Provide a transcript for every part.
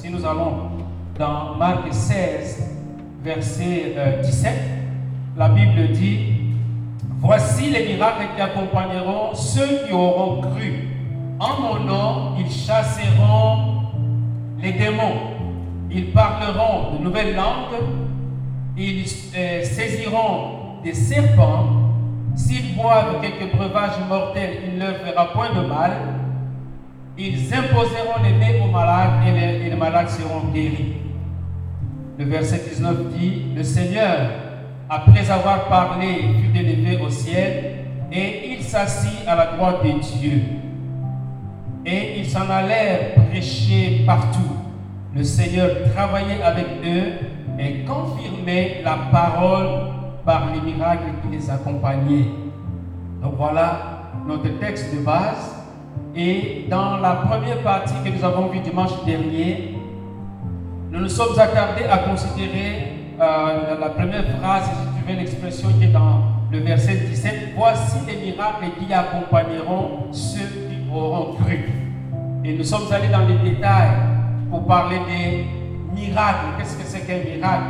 si nous allons dans Marc 16, verset 17, euh, la Bible dit, Voici les miracles qui accompagneront ceux qui auront cru. En mon nom, ils chasseront les démons. Ils parleront de nouvelles langues. Ils euh, saisiront des serpents. S'ils boivent quelques breuvages mortels, il ne leur fera point de mal. Ils imposeront les mains aux malades et les, malades seront guéris. Le verset 19 dit, le Seigneur après avoir parlé, fut élevé au ciel et il s'assit à la droite de Dieu. Et ils s'en allèrent prêcher partout. Le Seigneur travaillait avec eux et confirmait la parole par les miracles qui les accompagnaient. Donc voilà notre texte de base. Et dans la première partie que nous avons vue dimanche dernier, nous nous sommes attardés à considérer euh, la première phrase, si tu veux, l'expression qui est dans le verset 17, voici les miracles qui accompagneront ceux qui auront cru. Et nous sommes allés dans les détails pour parler des miracles. Qu'est-ce que c'est qu'un miracle?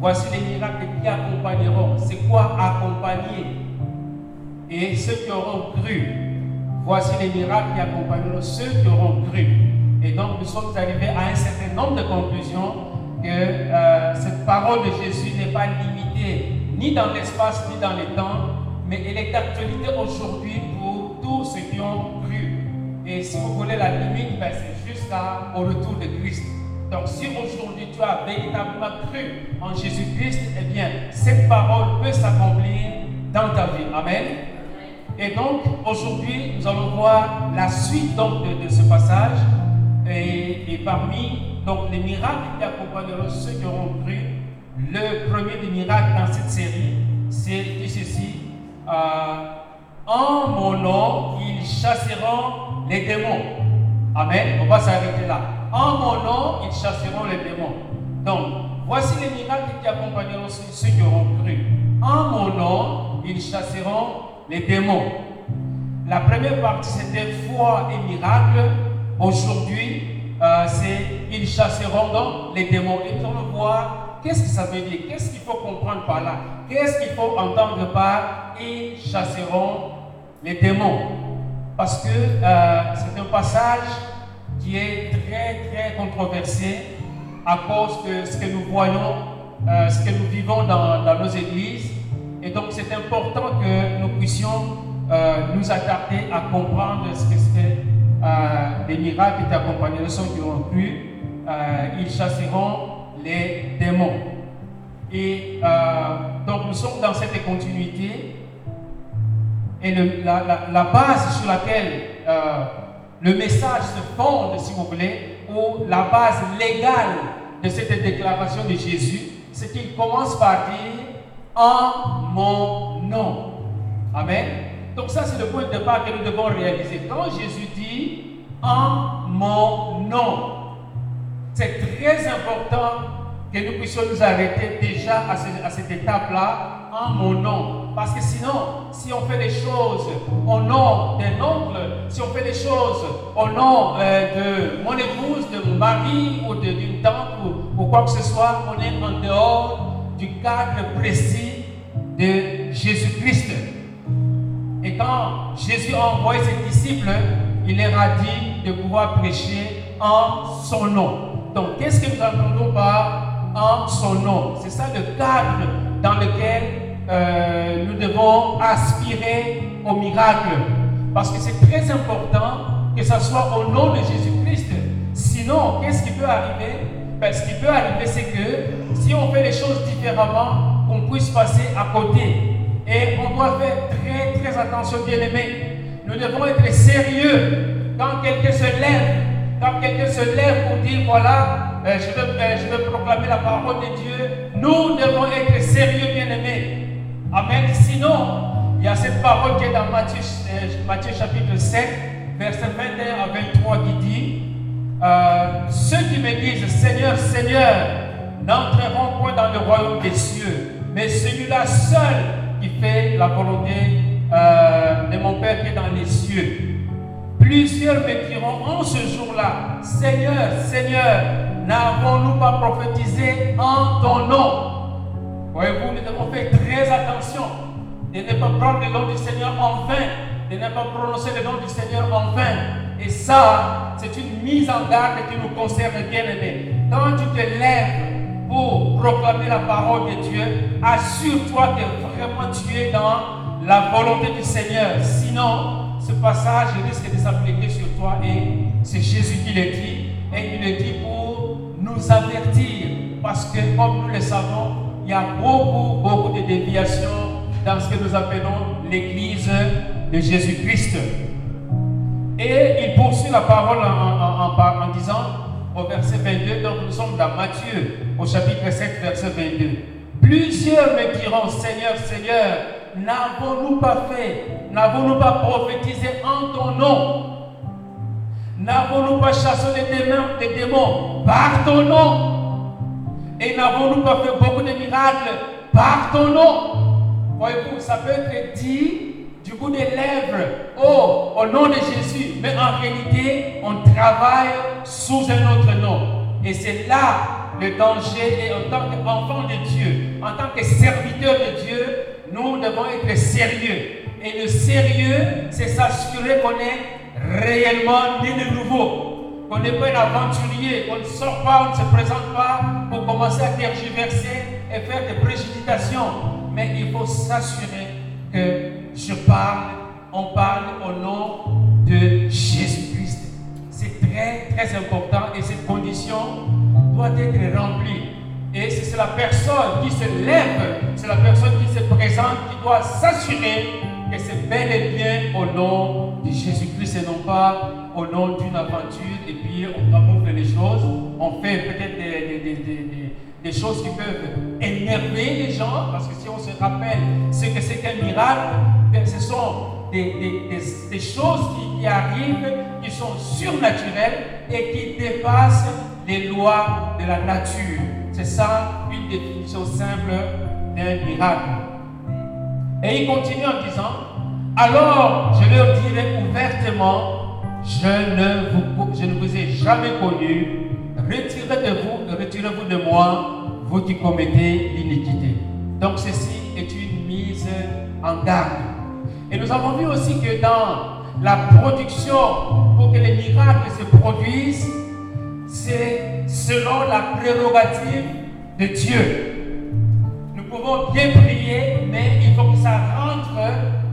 Voici les miracles qui accompagneront. C'est quoi accompagner? Et ceux qui auront cru. Voici les miracles qui accompagneront ceux qui auront cru. Et donc nous sommes arrivés à un certain nombre de conclusions que euh, cette parole de Jésus n'est pas limitée ni dans l'espace ni dans le temps, mais elle est d'actualité aujourd'hui pour tous ceux qui ont cru. Et si vous voulez la limite, ben, c'est jusqu'au retour de Christ. Donc si aujourd'hui tu as véritablement cru en Jésus-Christ, eh bien, cette parole peut s'accomplir dans ta vie. Amen. Et donc, aujourd'hui, nous allons voir la suite donc, de, ce passage. Et, parmi donc les miracles qui accompagneront ceux qui auront cru, le premier des miracles dans cette série, c'est ceci, euh, en mon nom, ils chasseront les démons. Amen. On va s'arrêter là. En mon nom, ils chasseront les démons. Donc, voici les miracles qui accompagneront ceux qui auront cru. En mon nom, ils chasseront les démons. La première partie, c'était foi et miracle. Aujourd'hui, euh, c'est ils chasseront donc les démons. Et nous allons voir qu'est-ce que ça veut dire, qu'est-ce qu'il faut comprendre par là, qu'est-ce qu'il faut entendre par ils chasseront les démons. Parce que euh, c'est un passage qui est très très controversé à cause de ce que nous voyons, euh, ce que nous vivons dans, nos églises. Et donc c'est important que nous puissions nous attarder à comprendre ce que c'est euh, des miracles qui t'accompagneront ceux qui ont cru, euh, ils chasseront les démons. Et euh, donc nous sommes dans cette continuité. Et la, base sur laquelle le message se fonde, si vous voulez, ou la base légale de cette déclaration de Jésus, c'est qu'il commence par dire en mon nom. Amen. Donc ça, c'est le point de départ que nous devons réaliser. Quand Jésus dit en mon nom, c'est très important que nous puissions nous arrêter déjà à, cette étape-là en mon nom. Parce que sinon, si on fait des choses au nom d'un oncle, si on fait des choses au nom euh, de mon épouse, de mon mari ou d'une tante ou, ou, quoi que ce soit, on est en dehors du cadre précis de Jésus-Christ. Et quand Jésus a envoyé ses disciples, il leur a dit de pouvoir prêcher en son nom. Donc, qu'est-ce que nous entendons par en son nom? C'est ça le cadre dans lequel euh, nous devons aspirer au miracle. Parce que c'est très important que ce soit au nom de Jésus-Christ. Sinon, qu'est-ce qui peut arriver? Ce qui peut arriver, c'est que si on fait les choses différemment, on puisse passer à côté. Et on doit faire très, très attention, bien aimé. Nous devons être sérieux quand quelqu'un se lève, quand quelqu'un se lève pour dire voilà, euh, je, veux, euh, je veux proclamer la parole de Dieu. Nous devons être sérieux, bien-aimés. Amen. Sinon, il y a cette parole qui est dans Matthieu, euh, Matthieu chapitre 7, verset 21 à 23 qui dit Ceux qui me disent Seigneur, Seigneur, n'entreront point dans le royaume des cieux, mais celui-là seul qui fait la volonté euh, de mon Père qui est dans les cieux. Plus Plusieurs me diront en ce jour-là, Seigneur, Seigneur, n'avons-nous pas prophétisé en ton nom? Voyez-vous, nous devons faire très attention de ne pas prendre le nom du Seigneur en vain, de ne pas prononcer le nom du Seigneur en vain. Et ça, c'est une mise en garde qui nous concerne, bien aimé. Quand tu te lèves pour proclamer la parole de Dieu, assure-toi que vraiment tu es dans la volonté du Seigneur. Sinon, ce passage risque de s'appliquer sur toi et c'est Jésus qui le dit. Et il le dit pour nous avertir. Parce que comme nous le savons, il y a beaucoup, beaucoup de déviations dans ce que nous appelons l'Église de Jésus-Christ. Et il poursuit la parole en, disant au verset 22, donc nous sommes dans Matthieu, au chapitre 7, verset 22. Plusieurs me diront, Seigneur, Seigneur, n'avons-nous pas fait, n'avons-nous pas prophétisé en ton nom? N'avons-nous pas chassé des démons, des démons par ton nom? Et n'avons-nous pas fait beaucoup de miracles par ton nom? Voyez-vous, ça peut être dit du bout des lèvres, oh, au nom de Jésus, mais en réalité, on travaille sous un autre nom. Et c'est là le danger, et en tant qu'enfant de Dieu, en tant que serviteur de Dieu, nous devons être sérieux. Et le sérieux, c'est s'assurer qu'on est réellement né de nouveau. Qu'on n'est pas un aventurier, qu'on ne sort pas, on ne se présente pas pour commencer à tergiverser et faire des préjudications mais il faut s'assurer que je parle, on parle au nom de Jésus-Christ. C'est très, très important et cette condition doit être remplie. Et c'est la personne qui se lève, c'est la personne qui se présente qui doit s'assurer que c'est bel et bien au nom de Jésus-Christ et non pas au nom d'une aventure et puis on camoufle les choses, on fait peut-être des des choses qui peuvent énerver les gens, parce que si on se rappelle ce que c'est qu'un miracle, ben, ce sont des, choses qui, arrivent, qui sont surnaturelles et qui dépassent les lois de la nature. C'est ça une définition simple d'un miracle. Et il continue en disant, alors je leur dirai ouvertement, je ne vous, je ne vous ai jamais connu, retirez retirez-vous de moi, vous qui commettez l'iniquité. Donc ceci est une mise en garde. Et nous avons vu aussi que dans la production, pour que les miracles se produisent, c'est selon la prérogative de Dieu. Nous pouvons bien prier, mais il faut que ça rentre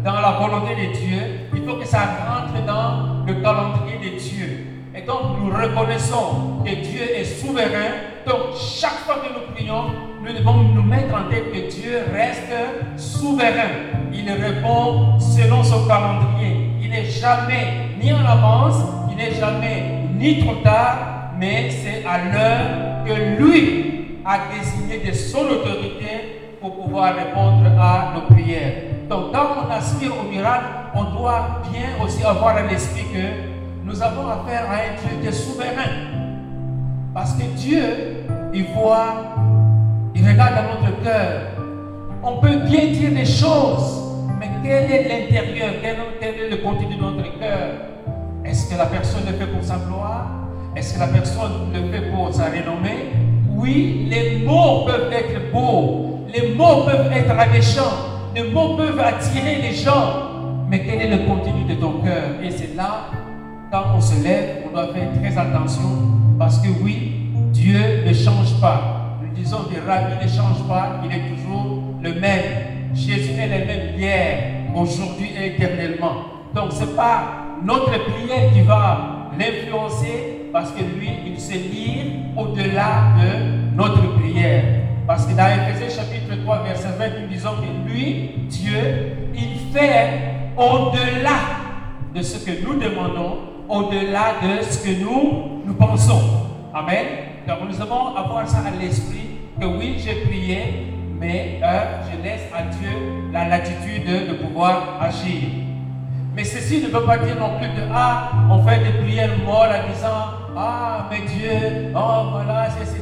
dans la volonté de Dieu. Il faut que ça rentre dans le calendrier de Dieu. Et donc nous reconnaissons que Dieu est souverain. Donc chaque fois que nous prions, nous devons nous mettre en tête que Dieu reste souverain. Il répond selon son calendrier. Il n'est jamais ni en avance, il n'est jamais ni trop tard, mais c'est à l'heure que lui a désigné de son autorité pour pouvoir répondre à nos prières. Donc quand on aspire au miracle, on doit bien aussi avoir à l'esprit que nous avons affaire à un Dieu qui est souverain. Parce que Dieu, il voit, il regarde dans notre cœur. On peut bien dire des choses, mais quel est l'intérieur, quel, est le contenu de notre cœur? Est-ce que la personne le fait pour sa gloire? Est-ce que la personne le fait pour sa renommée? Oui, les mots peuvent être beaux, les mots peuvent être alléchants, les mots peuvent attirer les gens, mais quel est le contenu de ton cœur? Et c'est là quand on se lève, on doit faire très attention parce que oui, Dieu ne change pas. Nous disons que Rabbi ne change pas, il est toujours le même. Jésus est le même hier, aujourd'hui et éternellement. Donc ce n'est pas notre prière qui va l'influencer parce que lui, il se lit au-delà de notre prière. Parce que dans Ephésiens chapitre 3, verset 20, nous disons que lui, Dieu, il fait au-delà de ce que nous demandons au-delà de ce que nous, nous pensons. Amen. Donc nous devons avoir ça à l'esprit, que oui, j'ai prié, mais euh, je laisse à Dieu la latitude de pouvoir agir. Mais ceci ne veut pas dire non plus que, ah, on fait des prières molles en disant, ah, mais Dieu, oh, voilà, c'est...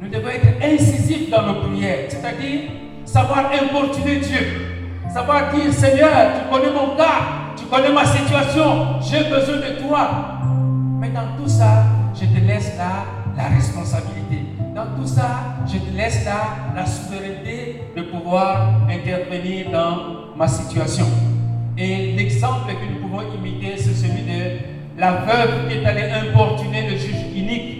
Nous devons être incisifs dans nos prières, c'est-à-dire savoir importuner Dieu, savoir dire, Seigneur, tu connais mon cas, connais ma situation, j'ai besoin de toi. Mais dans tout ça, je te laisse là la responsabilité. Dans tout ça, je te laisse là la souveraineté de pouvoir intervenir dans ma situation. Et l'exemple que nous pouvons imiter, c'est celui de la veuve qui est allée importuner le juge unique.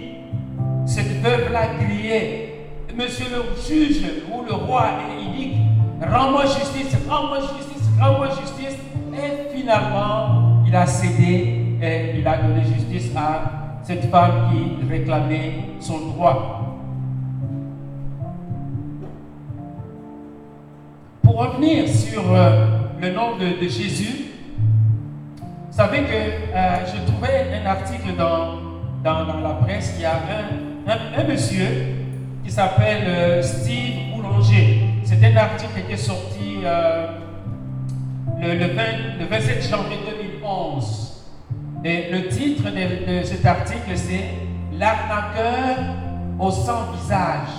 Cette veuve-là criait, Monsieur le juge ou le roi unique, rends-moi justice, rends-moi justice, rends-moi justice. Et finalement, il a cédé et il a donné justice à cette femme qui réclamait son droit. Pour revenir sur euh, le nom de, Jésus, vous savez que euh, je trouvais un article dans, dans, la presse, il y a un, un, monsieur qui s'appelle euh, Steve Boulanger. C'est un article qui est sorti le, le, 20, le 27 janvier 2011. Et le titre de, cet article, c'est L'arnaqueur au sans visage.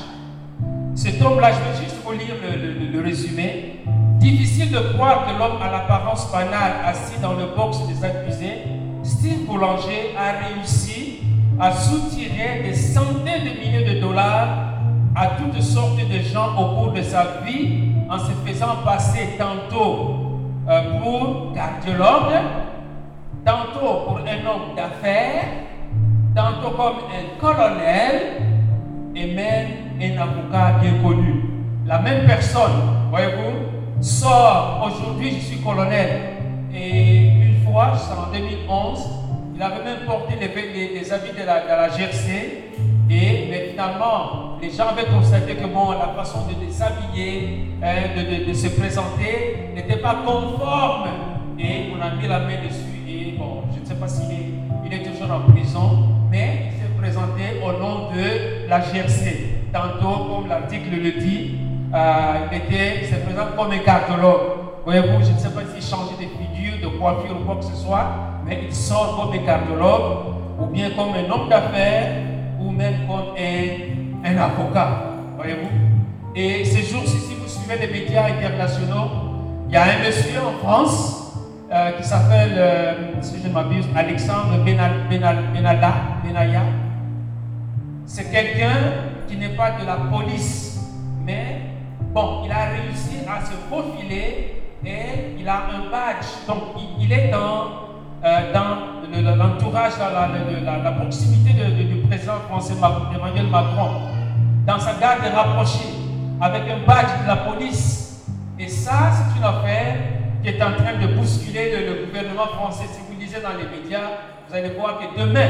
Cet homme-là, je vais juste vous lire le, le, résumé. Difficile de croire que l'homme à l'apparence banale assis dans le box des accusés, Steve Boulanger, a réussi à soutirer des centaines de milliers de dollars à toutes sortes de gens au cours de sa vie en se faisant passer tantôt euh, pour cardiologue, tantôt pour un homme d'affaires, tantôt comme un colonel et même un avocat bien connu. La même personne, voyez-vous, sort aujourd'hui, je suis colonel. Et une fois, en 2011, il avait même porté les, habits de la, de la GRC. Et mais finalement, les gens avaient constaté que bon, la façon de, s'habiller, hein, de, se présenter n'était pas conforme. Et on a mis la main dessus je ne sais pas s'il est, il est toujours en prison, mais il s'est présenté au nom de la GRC. Tantôt, comme l'article le dit, euh, il, était, s'est présenté comme un cardiologue. Voyez-vous, je ne sais pas s'il changeait de figure, de coiffure ou quoi que ce soit, mais il sort comme un cardiologue, ou bien comme un homme d'affaires, ou même comme un, un avocat. Voyez-vous? Et ces jours-ci, si vous suivez les médias internationaux, il y a un monsieur en France euh, qui s'appelle, euh, si je ne m'abuse, Alexandre Benalla, Benaya. C'est quelqu'un qui n'est pas de la police, mais bon, il a réussi à se profiler et il a un badge. Donc, il, est dans, euh, dans l'entourage, la, proximité du président français Emmanuel Macron, dans sa garde rapprochée, avec un badge de la police. Et ça, c'est une affaire qui est en train de bousculer le, gouvernement français. Si vous lisez dans les médias, vous allez voir que demain,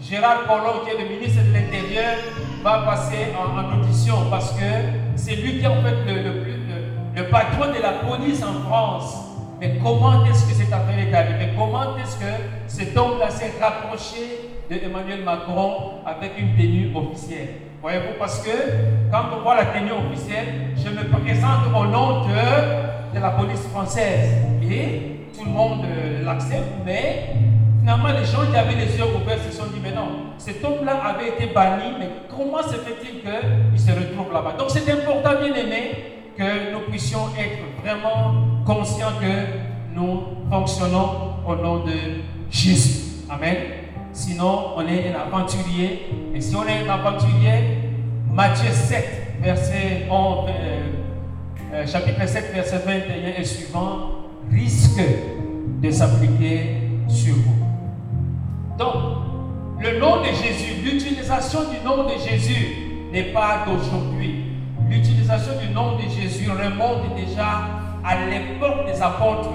Gérard Collomb, qui est le ministre de l'Intérieur, va passer en, audition parce que c'est lui qui est en fait le, patron de la police en France. Mais comment est-ce que cette affaire est arrivée Comment est-ce que cet homme-là s'est rapproché de Emmanuel Macron avec une tenue officielle? Voyez-vous, parce que quand on voit la tenue officielle, je me présente au nom de de la police française. Et tout le monde euh, l'accepte, mais finalement, les gens qui avaient les yeux ouverts se sont dit, mais non, cet homme-là avait été banni, mais comment se fait-il qu'il se retrouve là-bas? Donc c'est important, bien aimé, que nous puissions être vraiment conscients que nous fonctionnons au nom de Jésus. Amen. Sinon, on est un aventurier. Et si on est un aventurier, Matthieu 7, verset 11, euh, chapitre 7, verset 21 et suivant, risque de s'appliquer sur vous. Donc, le nom de Jésus, l'utilisation du nom de Jésus n'est pas d'aujourd'hui. L'utilisation du nom de Jésus remonte déjà à l'époque des apôtres.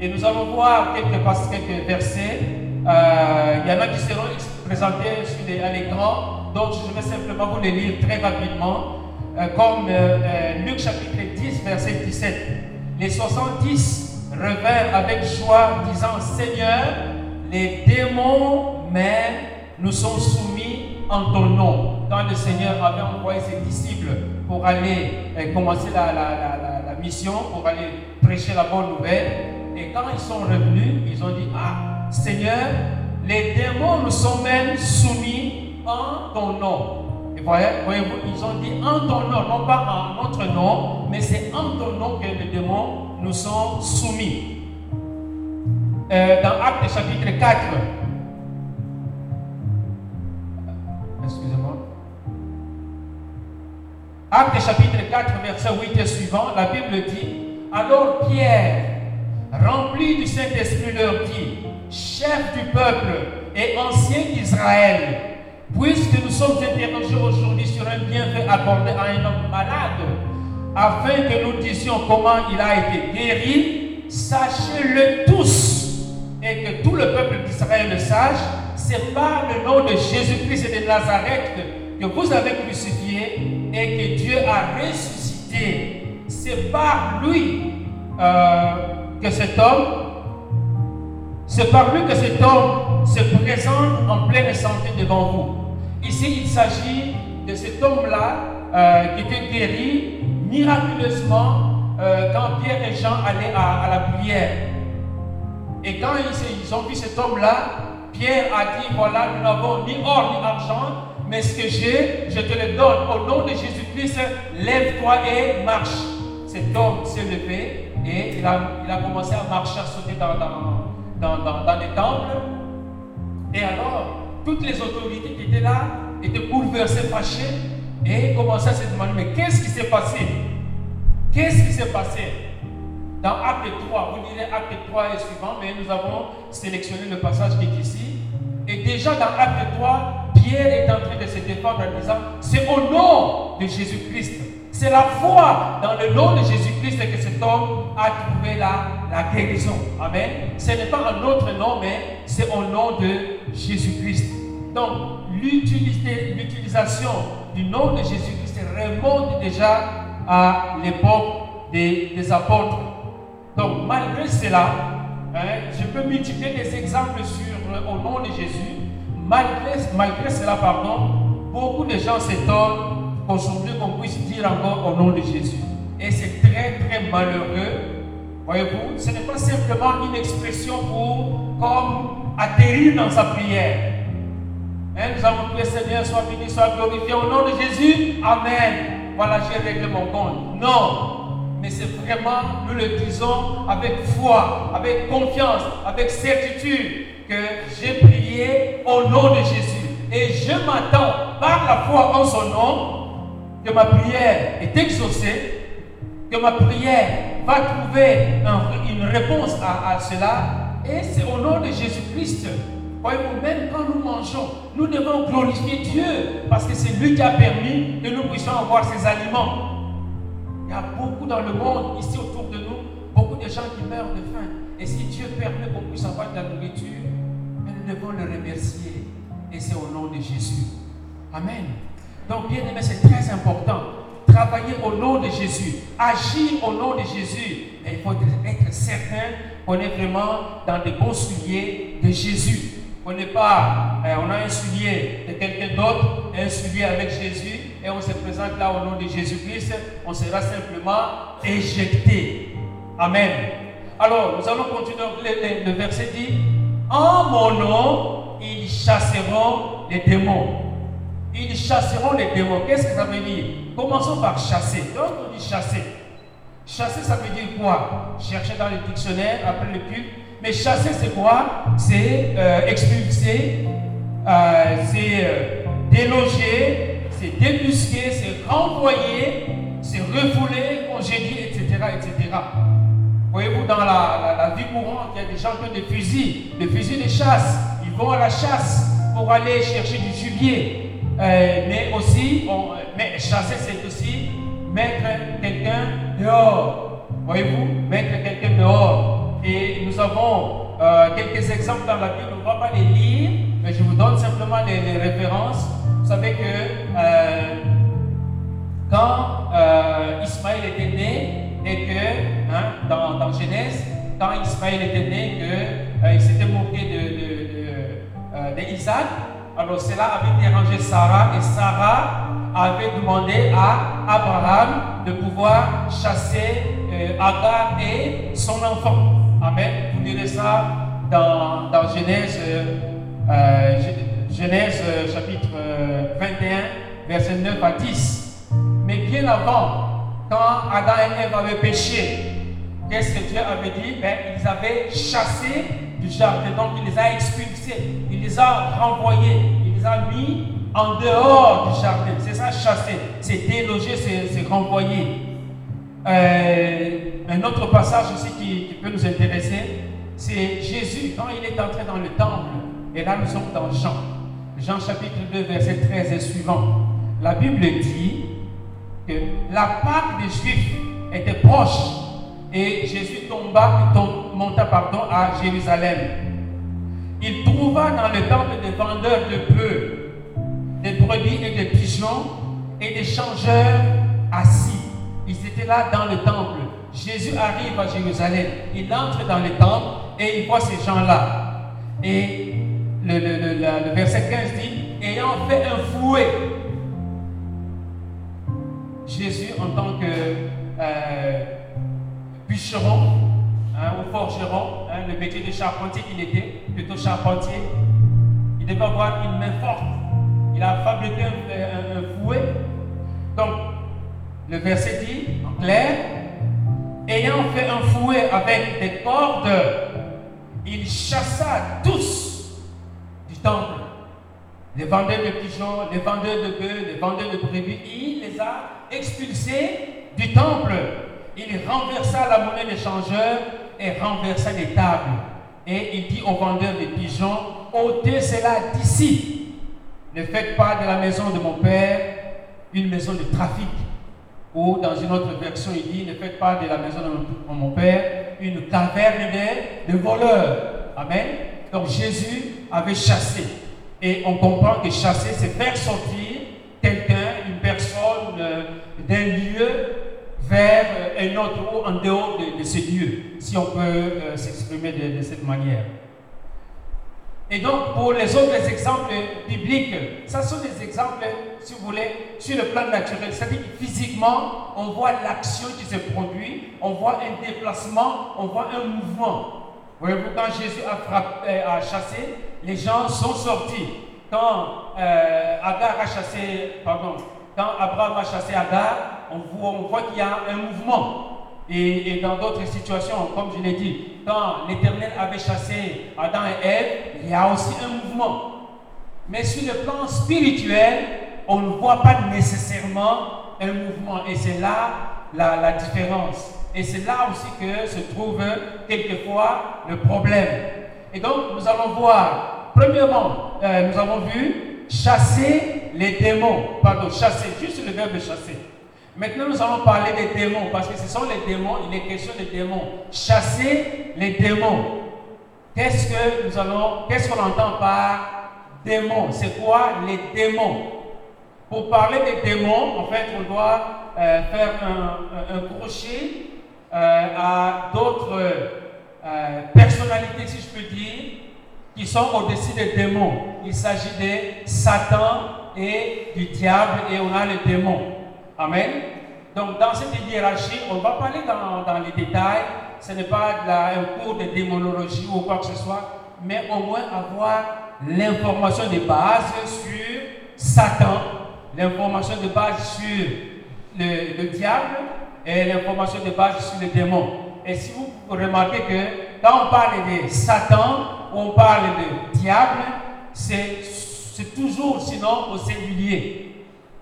Et nous allons voir quelques, quelques versets. Euh, il y en a qui seront présentés à l'écran, donc je vais simplement vous les lire très rapidement. Euh, comme euh, Luc chapitre 10, verset 17. Les 70 revinrent avec joie, disant, Seigneur, les démons même nous sont soumis en ton nom. Quand le Seigneur avait envoyé ses disciples pour aller commencer la, la, mission, pour aller prêcher la bonne nouvelle, et quand ils sont revenus, ils ont dit, ah, Seigneur, les démons nous sont même soumis en ton nom voyez-vous, ils ont dit en ton nom, non pas en notre nom, mais c'est en ton nom que les démons nous sont soumis. euh, dans Actes chapitre 4. Actes chapitre 4, verset 8 et suivant, la Bible dit, alors Pierre, rempli du Saint-Esprit, leur dit, chef du peuple et ancien d'Israël, puisque nous sommes interrogés aujourd'hui sur un bienfait accordé à un homme malade, afin que nous disions comment il a été guéri, sachez-le tous, et que tout le peuple d'Israël le sache, c'est par le nom de Jésus-Christ et de Nazareth que vous avez crucifié et que Dieu a ressuscité. C'est par lui euh, que cet homme, c'est par lui que cet homme se présente en pleine santé devant vous. Ici, il s'agit de cet homme-là euh, qui était guéri miraculeusement euh, quand Pierre et Jean allaient à, la prière. Et quand ils, ont vu cet homme-là, Pierre a dit, voilà, nous n'avons ni or ni argent, mais ce que j'ai, je te le donne. Au nom de Jésus-Christ, lève-toi et marche. Cet homme s'est levé et il a, il a, commencé à marcher, à sauter dans, dans, dans, dans les temples. Et alors, toutes les autorités qui étaient là étaient bouleversées, fâchées, et commençaient à se demander, mais qu'est-ce qui s'est passé? Qu'est-ce qui s'est passé? Dans Acte 3, vous direz Acte 3 et suivant, mais nous avons sélectionné le passage qui est ici. Et déjà dans Acte 3, Pierre est en train de se défendre en disant, c'est au nom de Jésus-Christ. C'est la foi dans le nom de Jésus-Christ que cet homme a trouvé la, guérison. Amen. Ce n'est pas un autre nom, mais c'est au nom de Jésus-Christ. Donc, l'utilisation du nom de Jésus-Christ remonte déjà à l'époque des, apôtres. Donc, malgré cela, hein, je peux multiplier des exemples sur, au nom de Jésus. Malgré, cela, pardon, beaucoup de gens s'étonnent qu'aujourd'hui qu'on puisse dire encore au nom de Jésus. Et c'est très, très malheureux. Voyez-vous, ce n'est pas simplement une expression pour comme atterrir dans sa prière. Hein, nous avons prié Seigneur, soit béni, soit glorifié au nom de Jésus. Amen. Voilà, j'ai réglé mon compte. Non. Mais c'est vraiment, nous le disons avec foi, avec confiance, avec certitude que j'ai prié au nom de Jésus. Et je m'attends par la foi en son nom que ma prière est exaucée, que ma prière va trouver une réponse à, à cela. Et c'est au nom de Jésus-Christ Voyez-vous, même quand nous mangeons, nous devons glorifier Dieu parce que c'est lui qui a permis que nous puissions avoir ces aliments. Il y a beaucoup dans le monde, ici autour de nous, beaucoup de gens qui meurent de faim. Et si Dieu permet qu'on puisse avoir de la nourriture, devons le remercier. Et c'est au nom de Jésus. Amen. Donc, bien aimé, c'est très important. Travailler au nom de Jésus, agir au nom de Jésus. Et il faut être certain qu'on est vraiment dans des bons souliers de Jésus. On n'est pas, euh, on a un soulier de quelqu'un d'autre, un soulier avec Jésus, et on se présente là au nom de Jésus-Christ, on sera simplement éjecté. Amen. Alors, nous allons continuer. Le, verset dit En mon nom, ils chasseront les démons. Ils chasseront les démons. Qu'est-ce que ça veut dire? Commençons par chasser. Donc, on dit chasser. Chasser, ça veut dire quoi? Cherchez dans le dictionnaire après le culte. Mais chasser, c'est quoi? C'est euh, expulser, euh, c'est euh, déloger, c'est débusquer, c'est renvoyer, c'est refouler, congédier, etc. etc. Voyez-vous, dans la, vie courante, il y a des gens qui ont des fusils, des fusils de chasse. Ils vont à la chasse pour aller chercher du gibier. mais aussi, mais chasser, c'est aussi mettre quelqu'un dehors. Voyez-vous, mettre quelqu'un dehors. Et nous avons euh, quelques exemples dans la Bible, on ne va pas les lire, mais je vous donne simplement les, références. Vous savez que euh, quand euh, Ismaël était né, et que hein, dans, dans, Genèse, quand Ismaël était né, qu'il s'était moqué de, de, Isaac, alors cela avait dérangé Sarah, et Sarah avait demandé à Abraham de pouvoir chasser Agar et son enfant. Amen. Vous direz ça dans, Genèse, euh, Genèse euh, chapitre 21, euh, verset 9 à 10. Mais bien avant, quand Adam et Ève avaient péché, qu'est-ce que Dieu avait dit? Ben, Ils avaient chassé du jardin. Donc il les a expulsés, il les a renvoyés, il les a mis en dehors du jardin. C'est ça chasser, c'est déloger, c'est renvoyer. Euh, un autre passage aussi qui, peut nous intéresser, c'est Jésus quand il est entré dans le temple. Et là, nous sommes dans Jean. Jean chapitre 2, verset 13 et suivant. La Bible dit la Pâque des Juifs était proche et Jésus tomba, monta pardon, à Jérusalem. Il trouva dans le temple des vendeurs de bœufs, des brebis et des pigeons et des changeurs assis. Ils étaient là dans le temple. Jésus arrive à Jérusalem. Il entre dans le temple et il voit ces gens-là. Et le, verset 15 dit, ayant fait un fouet, Jésus en tant que euh, bûcheron hein, ou forgeron, hein, le métier de charpentier qu'il était, plutôt charpentier, il devait avoir une main forte. Il a fabriqué un, fouet. Donc, le verset dit, en clair, ayant fait un fouet avec des cordes, il chassa tous du temple. Les vendeurs de pigeons, les vendeurs de bœufs, les vendeurs de brebis, il les a expulsés du temple. Il renversa la monnaie des changeurs et renversa les tables. Et il dit aux vendeurs de pigeons, ôtez cela d'ici. Ne faites pas de la maison de mon père une maison de trafic. Ou dans une autre version, il dit, ne faites pas de la maison de mon père une caverne de, de voleurs. Amen. Donc Jésus avait chassé. Et on comprend que chasser, c'est faire sortir quelqu'un, une personne euh, d'un lieu euh, un autre ou en dehors de, ce lieu, si on peut euh, s'exprimer de, cette manière. Et donc, pour les autres exemples bibliques, ça sont des exemples, si vous voulez, sur le plan naturel. C'est-à-dire que physiquement, on voit l'action qui se produit, on voit un déplacement, on voit un mouvement. Voyez-vous, quand Jésus a, a chassé, les gens sont sortis. Quand euh, Agar a chassé, pardon, quand Abraham a chassé Agar, on voit, qu'il y a un mouvement. Et, dans d'autres situations, comme je l'ai dit, quand l'Éternel avait chassé Adam et Ève, il y a aussi un mouvement. Mais sur le plan spirituel, on ne voit pas nécessairement un mouvement. Et c'est là la, la différence. Et c'est là aussi que se trouve quelquefois le problème. Et donc, nous allons voir, premièrement, euh, nous avons vu chasser les démons. Pardon, chasser, juste le verbe chasser. Maintenant, nous allons parler des démons, parce que ce sont les démons, il est question des démons. Chasser les démons. Qu'est-ce que nous allons, qu'est-ce qu'on entend par démons? C'est quoi les démons? Pour parler des démons, en fait, on doit euh, faire un, crochet euh, à d'autres euh, personnalités, si je peux dire, qui sont au-dessus des démons. Il s'agit de Satan et du diable, et on a les démons. Amen. Donc, dans cette hiérarchie, on va parler dans, dans les détails. Ce n'est pas un cours de démonologie ou quoi que ce soit, mais au moins avoir l'information de base sur Satan, l'information de base sur le, le diable et l'information de base sur le démon. Et si vous remarquez que quand on parle de Satan, on parle de diable, c'est toujours sinon au singulier.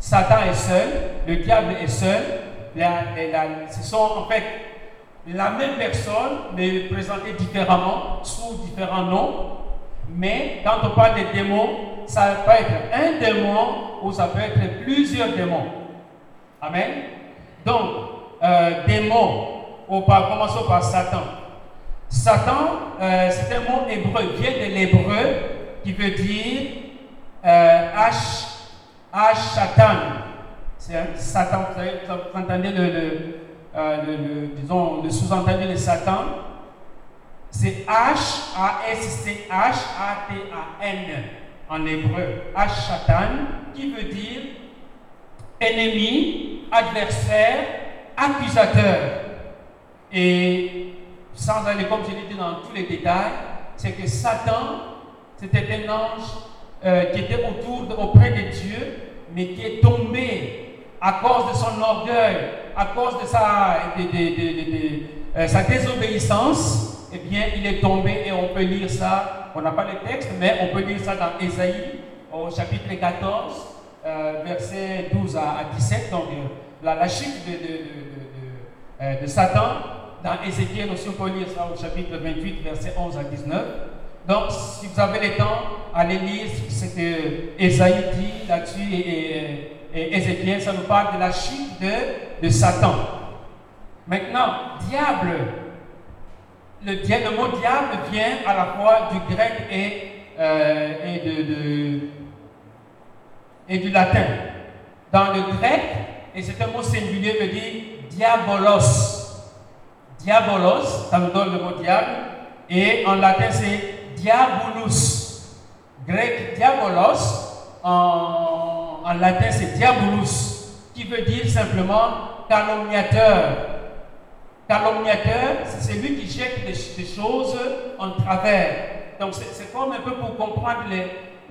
Satan est seul, le diable est seul. ce sont en fait la même personne, mais présentée différemment, sous différents noms. Mais quand on parle des démons, ça peut être un démon ou ça peut être plusieurs démons. Amen. Donc, euh, démon, on commençons par Satan. Satan, euh, c'est un mot hébreu, vient de l'hébreu qui veut dire euh, H Satan. C'est Satan, vous, entendez le, euh, le, le, disons, le sous-entendu de Satan? C'est H, A-S-C-H, A-T-A-N en hébreu. H, Satan, qui veut dire ennemi, adversaire, accusateur. Et sans aller, comme je l'ai dit dans tous les détails, c'est que Satan, c'était un ange euh, qui était autour, auprès de Dieu, mais qui est tombé à cause de son orgueil, à cause de euh, sa désobéissance. eh bien, il est tombé et on peut lire ça. On n'a pas le texte, mais on peut lire ça dans Ésaïe, au chapitre 14, euh, versets 12 à, 17. Donc, euh, la, chute de, de, Satan. Dans Ézéchiel aussi, on peut lire ça au chapitre 28, versets 11 à 19. Donc, si vous avez le temps, allez lire ce que Ésaïe dit là-dessus et, Ézéchiel. Ça nous parle de la chute de, Satan. Maintenant, diable, le, le, mot diable vient à la fois du grec et, euh, de, et du latin. Dans le grec, et c'est un mot singulier, veut dire diabolos. Diabolos, ça nous donne le mot diable, et en latin c'est diabolus. Grec diabolos, en, latin c'est diabolus, qui veut dire simplement calomniateur Calomniateur, c'est celui qui jette des, choses en travers. Donc c'est comme un peu pour comprendre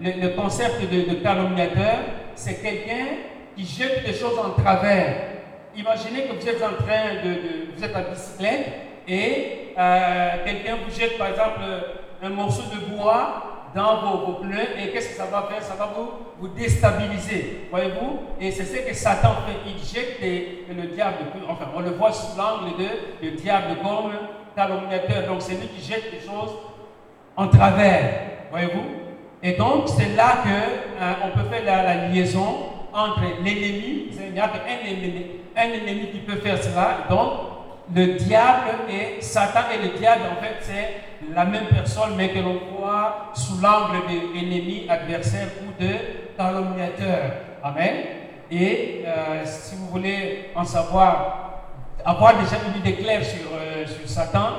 le, concept de, calomniateur, c'est quelqu'un qui jette des choses en travers. Imaginez que vous êtes en train de, vous êtes à bicyclette et euh, quelqu'un vous jette par exemple un morceau de bois dans vos, pneus et qu'est-ce que ça va faire? Ça va vous, vous déstabiliser, voyez-vous? Et c'est ce que Satan fait, il jette le diable, enfin on le voit sous l'angle de le diable comme calomniateur, donc c'est lui qui jette les choses en travers, voyez-vous? Et donc c'est là que euh, on peut faire la, liaison entre l'ennemi, il n'y a qu'un ennemi, un ennemi qui peut faire cela, donc le diable et Satan et le diable, en fait, c'est la même personne, mais que l'on voit sous l'angle d'ennemi, adversaire ou de calomniateur. Amen. Et euh, si vous voulez en savoir, avoir déjà une idée claire sur, euh, Satan,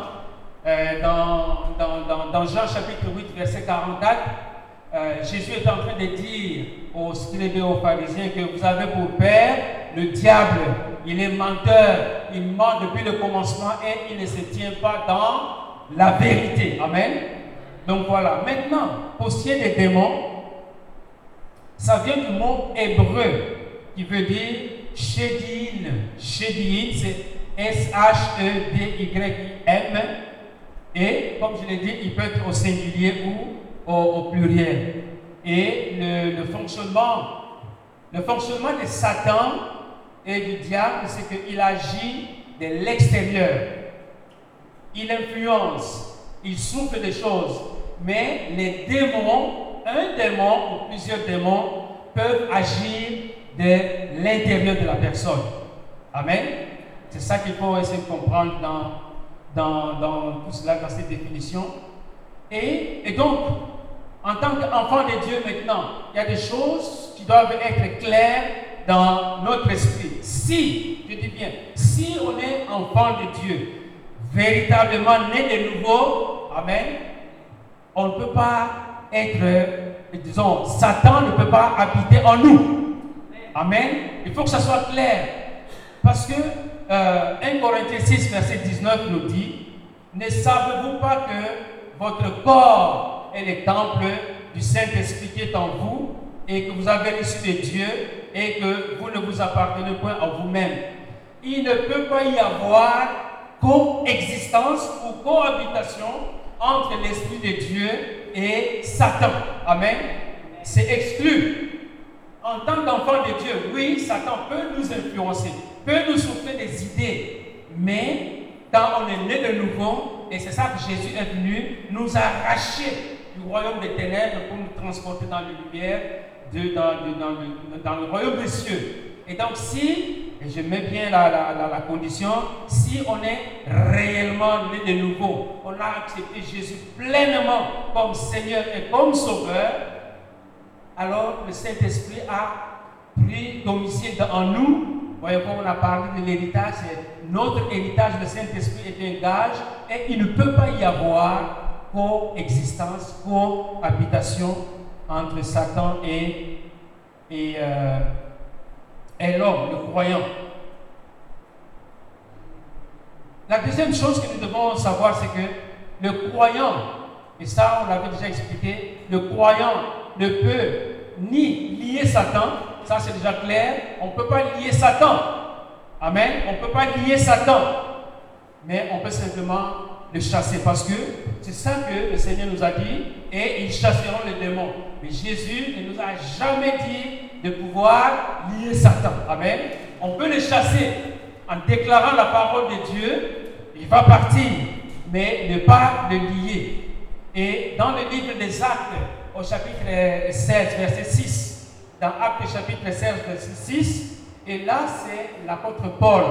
euh, dans, Jean chapitre 8, verset 44, Jésus est en train de dire aux scribes et aux pharisiens que vous avez pour père le diable il est menteur, il ment depuis le commencement et il ne se tient pas dans la vérité. Amen. Donc voilà. Maintenant, pour des démons, ça vient du mot hébreu qui veut dire Shedin. Shedin, c'est S-H-E-D-Y-M. Et comme je l'ai dit, il peut être au singulier ou au, pluriel. Et fonctionnement, le fonctionnement de Satan et du diable, c'est qu'il agit de l'extérieur. Il influence, il souffle des choses. Mais les démons, un démon ou plusieurs démons peuvent agir de l'intérieur de la personne. Amen. C'est ça qu'il faut essayer de comprendre dans, dans, dans tout cela, dans cette définition. Et, et donc, en tant qu'enfant de Dieu maintenant, il y a des choses qui doivent être claires dans notre esprit. Si, je dis bien, si on est enfant de Dieu, véritablement né de nouveau, Amen, on ne peut pas être, disons, Satan ne peut pas habiter en nous. Amen. Il faut que ça soit clair. Parce que euh, 1 Corinthiens 6, verset 19 nous dit, ne savez-vous pas que votre corps est le temple du Saint-Esprit qui est en vous et que vous avez reçu de Dieu et que vous ne vous appartenez point à vous-même? Il ne peut pas y avoir coexistence ou cohabitation entre l'Esprit de Dieu et Satan. Amen. C'est exclu. En tant qu'enfant de Dieu, oui, Satan peut nous influencer, peut nous souffler des idées, mais quand on est né de nouveau, et c'est ça que Jésus est venu nous arracher du royaume des ténèbres pour nous transporter dans la lumière, de, dans, dans, dans, le royaume des cieux. Et donc si, et je mets bien la, condition, si on est réellement né de nouveau, on a accepté Jésus pleinement comme Seigneur et comme Sauveur, alors le Saint-Esprit a pris domicile en nous. Voyez, comme on a parlé de l'héritage, notre héritage, le Saint-Esprit est un gage et il ne peut pas y avoir coexistence, cohabitation entre Satan et, et, euh, et l'homme, le croyant. La deuxième chose que nous devons savoir, c'est que le croyant, et ça on l'avait déjà expliqué, le croyant ne peut ni lier Satan, ça c'est déjà clair, on ne peut pas lier Satan. Amen. On ne peut pas lier Satan. Mais on peut simplement le chasser parce que c'est ça que le Seigneur nous a dit et ils chasseront les démons. Mais Jésus ne nous a jamais dit de pouvoir lier Satan. Amen. On peut le chasser en déclarant la parole de Dieu. Il va partir, mais ne pas le lier. Et dans le livre des Actes, au chapitre 16, verset 6, dans Actes chapitre 16, verset 6, et là c'est l'apôtre Paul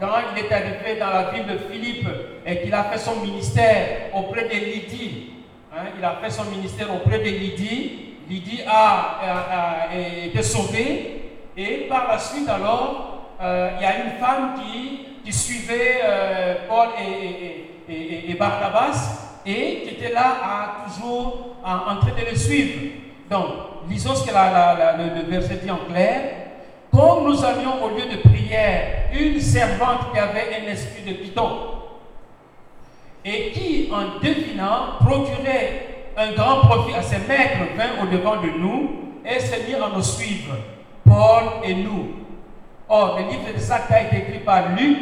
quand il est arrivé dans la ville de Philippe et qu'il a fait son ministère auprès de Lydie, hein, il a fait son ministère auprès de Lydie, Lydie a, été sauvée et par la suite alors, euh, il y a une femme qui, suivait euh, Paul et, et, et, Barnabas et qui était là à, toujours en, train de le suivre. Donc, lisons ce que le verset dit en clair. Comme nous avions au lieu de prière une servante qui avait un esprit de python et qui, en devinant, procurait un grand profit à ses maîtres, vint au-devant de nous et s'est mis à nous suivre, Paul et nous. Or, le livre de Zach a été écrit par Luc,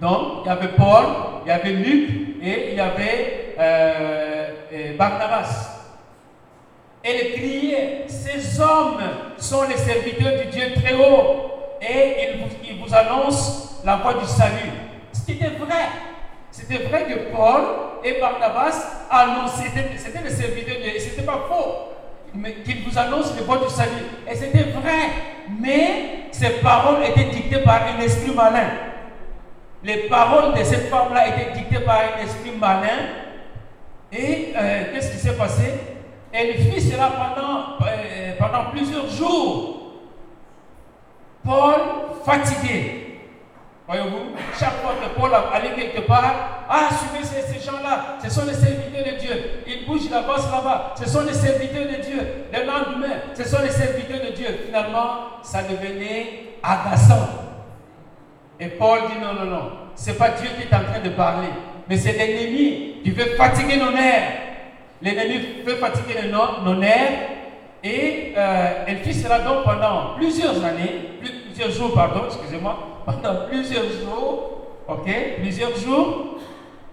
donc il y avait Paul, il y avait Luc et il y avait euh, Barnabas. Elle criait, ces hommes sont les serviteurs du Dieu très haut et ils vous, annoncent la voie du salut. C'était vrai. C'était vrai que Paul et Barnabas annonçaient, c'était les serviteurs de Dieu, c'était pas faux, qu'ils vous annoncent la voie du salut. Et c'était vrai, mais ces paroles étaient dictées par un esprit malin. Les paroles de cette femme-là étaient dictées par un esprit malin. Et euh, qu'est-ce qui s'est passé? Elle fit cela pendant plusieurs jours. Paul fatigué. Voyez-vous, chaque fois que Paul allait quelque part, ah, suivez ces, gens-là, ce sont les serviteurs de Dieu. Ils bougent la bosse là-bas, ce sont les serviteurs de Dieu. Le lendemain, ce sont les serviteurs de Dieu. Finalement, ça devenait agaçant. Et Paul dit non, non, non, ce n'est pas Dieu qui est en train de parler, mais c'est l'ennemi qui veut fatiguer nos nerfs. L'ennemi veut fatiguer nos, nerfs et euh, elle fit cela donc pendant plusieurs années, plusieurs jours, pardon, excusez-moi, pendant plusieurs jours, ok, plusieurs jours.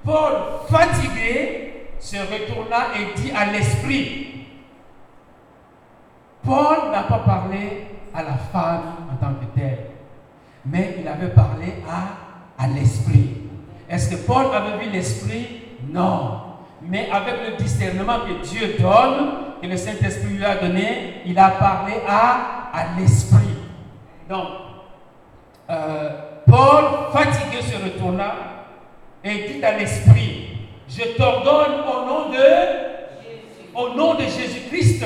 Paul, fatigué, se retourna et dit à l'esprit. Paul n'a pas parlé à la femme en tant que telle, mais il avait parlé à, à l'esprit. Est-ce que Paul avait vu l'esprit? Non mais avec le discernement que Dieu donne, que le Saint-Esprit lui a donné, il a parlé à, à l'Esprit. Donc, euh, Paul, fatigué, se retourna et dit à l'Esprit, je t'ordonne au nom de au nom de Jésus-Christ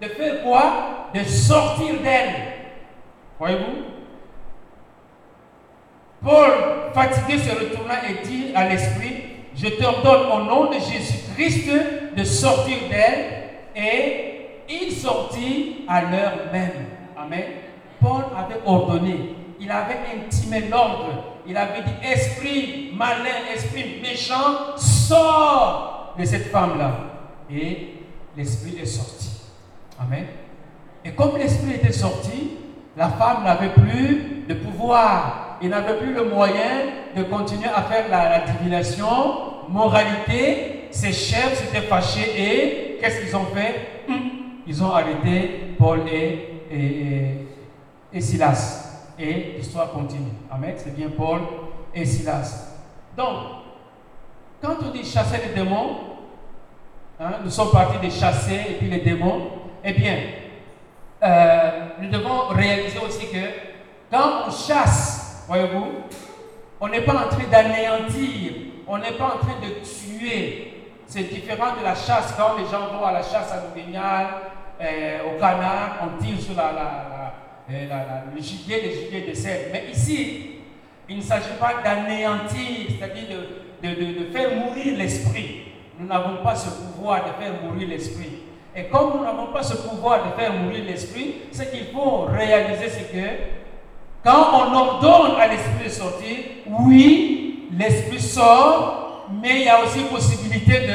de faire quoi? De sortir d'elle. Voyez-vous? Paul, fatigué, se retourna et dit à l'Esprit, je t'ordonne au nom de Jésus-Christ de sortir d'elle. Et il sortit à l'heure même. Amen. Paul avait ordonné, il avait intimé l'ordre. Il avait dit, esprit malin, esprit méchant, sors de cette femme-là. Et l'esprit est sorti. Amen. Et comme l'esprit était sorti, la femme n'avait plus de pouvoir il n'avait plus le moyen de continuer à faire la, divination. Moralité, ses chefs s'étaient fâchés et qu'est-ce qu'ils ont fait? Ils ont arrêté Paul et, Silas. Et l'histoire continue. Amen. C'est bien Paul et Silas. Donc, quand on dit chasser les démons, hein, nous sommes partis de chasser et puis les démons, eh bien, euh, nous devons réaliser aussi que quand on chasse Voyez-vous On n'est pas en train d'anéantir, on n'est pas en train de tuer. C'est différent de la chasse. Quand les gens vont à la chasse à l'orignal, euh, au canard, on tire sur la, euh, le gibier, le gibier de sel. Mais ici, il ne s'agit pas d'anéantir, c'est-à-dire de, faire mourir l'esprit. Nous n'avons pas ce pouvoir de faire mourir l'esprit. Et comme nous n'avons pas ce pouvoir de faire mourir l'esprit, ce qu'il faut réaliser, c'est que quand on ordonne à l'esprit de sortir, oui, l'esprit sort, mais il y a aussi possibilité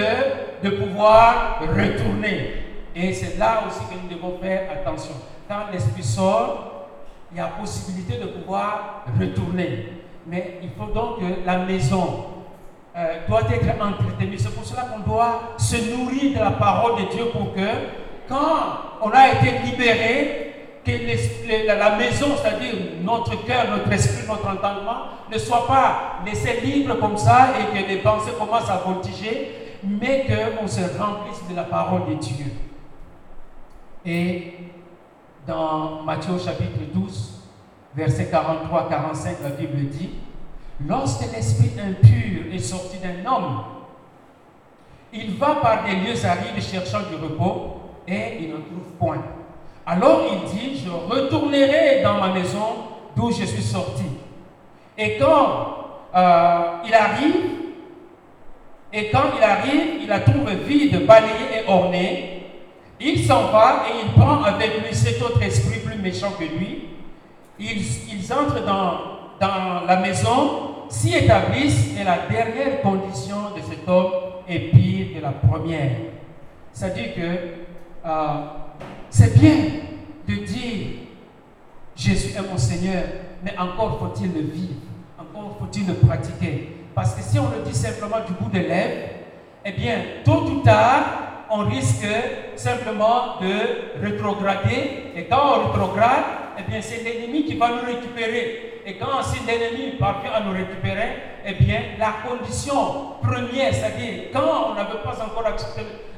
de pouvoir retourner. Et c'est là aussi que nous devons faire attention. Quand l'esprit sort, il y a possibilité de pouvoir retourner. Mais il faut donc que la maison, euh, doit être entretenu. C'est pour cela qu'on doit se nourrir de la parole de Dieu pour que quand on a été libéré, que la maison, c'est-à-dire notre cœur, notre esprit, notre entendement, ne soit pas laissé libre comme ça et que les pensées commencent à voltiger, mais qu'on se remplisse de la parole de Dieu. Et dans Matthieu chapitre 12, verset 43-45, la Bible dit, Lorsque l'esprit impur est sorti d'un homme, il va par des lieux arides cherchant du repos et il ne trouve point. Alors il dit, je retournerai dans ma maison d'où je suis sorti. Et quand euh, il arrive, et quand il arrive, il la trouve vide, balayée et ornée. Il s'en va et il prend avec lui cet autre esprit plus méchant que lui. Ils, ils entrent dans, la maison, s'y établissent et la dernière condition de cet homme est pire que la première. C'est-à-dire que euh, c'est bien de dire Jésus est mon Seigneur, mais encore faut-il le vivre, encore faut-il le pratiquer. Parce que si on le dit simplement du bout des lèvres, eh bien, tôt ou tard, on risque simplement de rétrograder. Et quand on rétrograde, eh bien, c'est l'ennemi qui va nous récupérer. Et quand si l'ennemi parvient à nous récupérer, eh bien, la condition première, c'est-à-dire quand on n'avait pas encore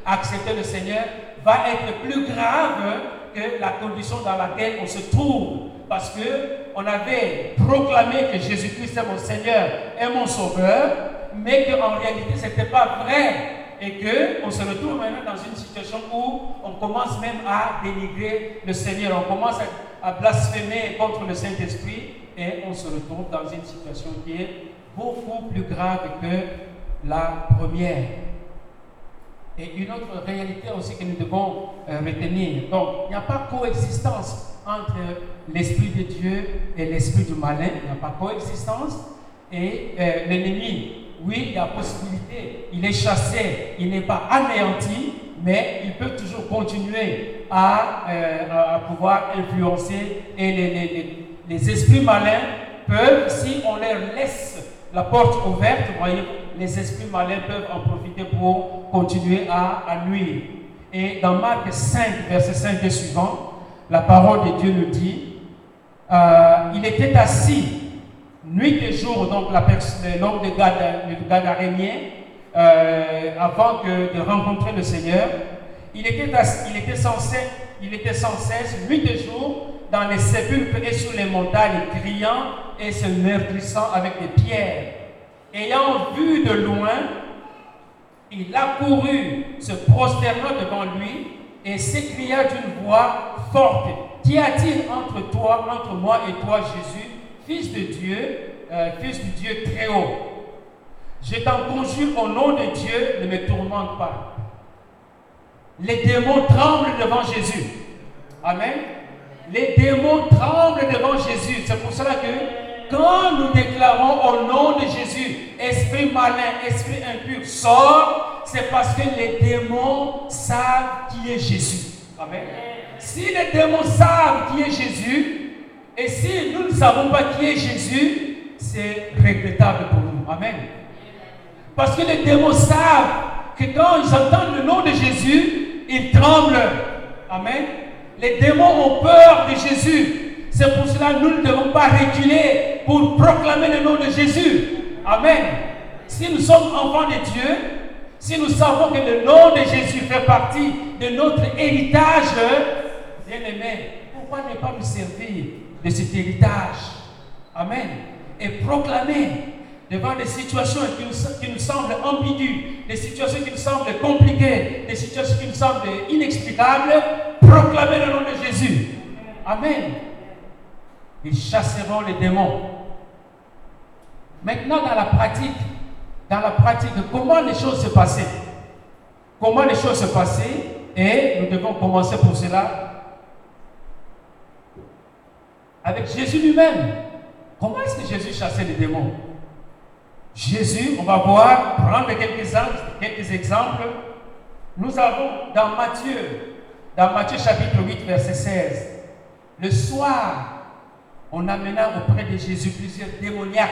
accepté, le Seigneur, va être plus grave que la condition dans laquelle on se trouve. Parce que on avait proclamé que Jésus-Christ est mon Seigneur et mon Sauveur, mais qu'en réalité, ce n'était pas vrai. Et qu'on se retrouve maintenant dans une situation où on commence même à dénigrer le Seigneur, on commence à, blasphémer contre le Saint-Esprit et on se retrouve dans une situation qui est beaucoup plus grave que la première. Et une autre réalité aussi que nous devons euh, retenir. Donc, il n'y a pas coexistence entre l'esprit de Dieu et l'esprit du malin. Il n'y a pas coexistence. Et euh, l'ennemi, oui, il y a possibilité. Il est chassé, il n'est pas anéanti, mais il peut toujours continuer à, euh, pouvoir influencer. Et les, esprits malins peuvent, si on leur laisse la porte ouverte, voyez, les esprits malins peuvent en profiter pour continuer à, à nuire. Et dans Marc 5, verset 5 et suivant, la parole de Dieu nous dit, euh, il était assis nuit et jour, donc l'homme de Gadarénien, euh, avant de rencontrer le Seigneur, il était, il, était censé, il était sans cesse, nuit et jour, dans les sépulcres et sur les montagnes, criant et se meurtrissant avec des pierres. Ayant vu de loin, il accourut, se prosternant devant lui, et s'écria d'une voix forte Qu'y a-t-il entre toi, entre moi et toi, Jésus, fils de Dieu, euh, fils du Dieu très haut Je t'en conjure au nom de Dieu, ne me tourmente pas. Les démons tremblent devant Jésus. Amen. Les démons tremblent devant Jésus. C'est pour cela que quand nous déclarons au nom de Jésus, esprit malin, esprit impur, sort, c'est parce que les démons savent qui est Jésus. Amen. Si les démons savent qui est Jésus, et si nous ne savons pas qui est Jésus, c'est regrettable pour nous. Amen. Parce que les démons savent que quand ils entendent le nom de Jésus, ils tremblent. Amen. Les démons ont peur de Jésus. C'est pour cela que nous ne devons pas reculer pour proclamer le nom de Jésus. Amen. Si nous sommes enfants de Dieu, si nous savons que le nom de Jésus fait partie de notre héritage, bien aimé, pourquoi ne pas nous servir de cet héritage Amen. Et proclamer devant des situations qui nous, semblent ambiguës, des situations qui nous semblent compliquées, des situations qui nous semblent inexplicables, proclamer le nom de Jésus. Amen ils chasseront les démons. Maintenant, dans la pratique, dans la pratique, comment les choses se passaient? Comment les choses se passaient? Et nous devons commencer pour cela avec Jésus lui-même. Comment est-ce que Jésus chassait les démons? Jésus, on va voir, prendre quelques, exemples. Nous avons dans Matthieu, dans Matthieu chapitre 8, verset 16, le soir, on amena auprès de Jésus plusieurs démoniaques.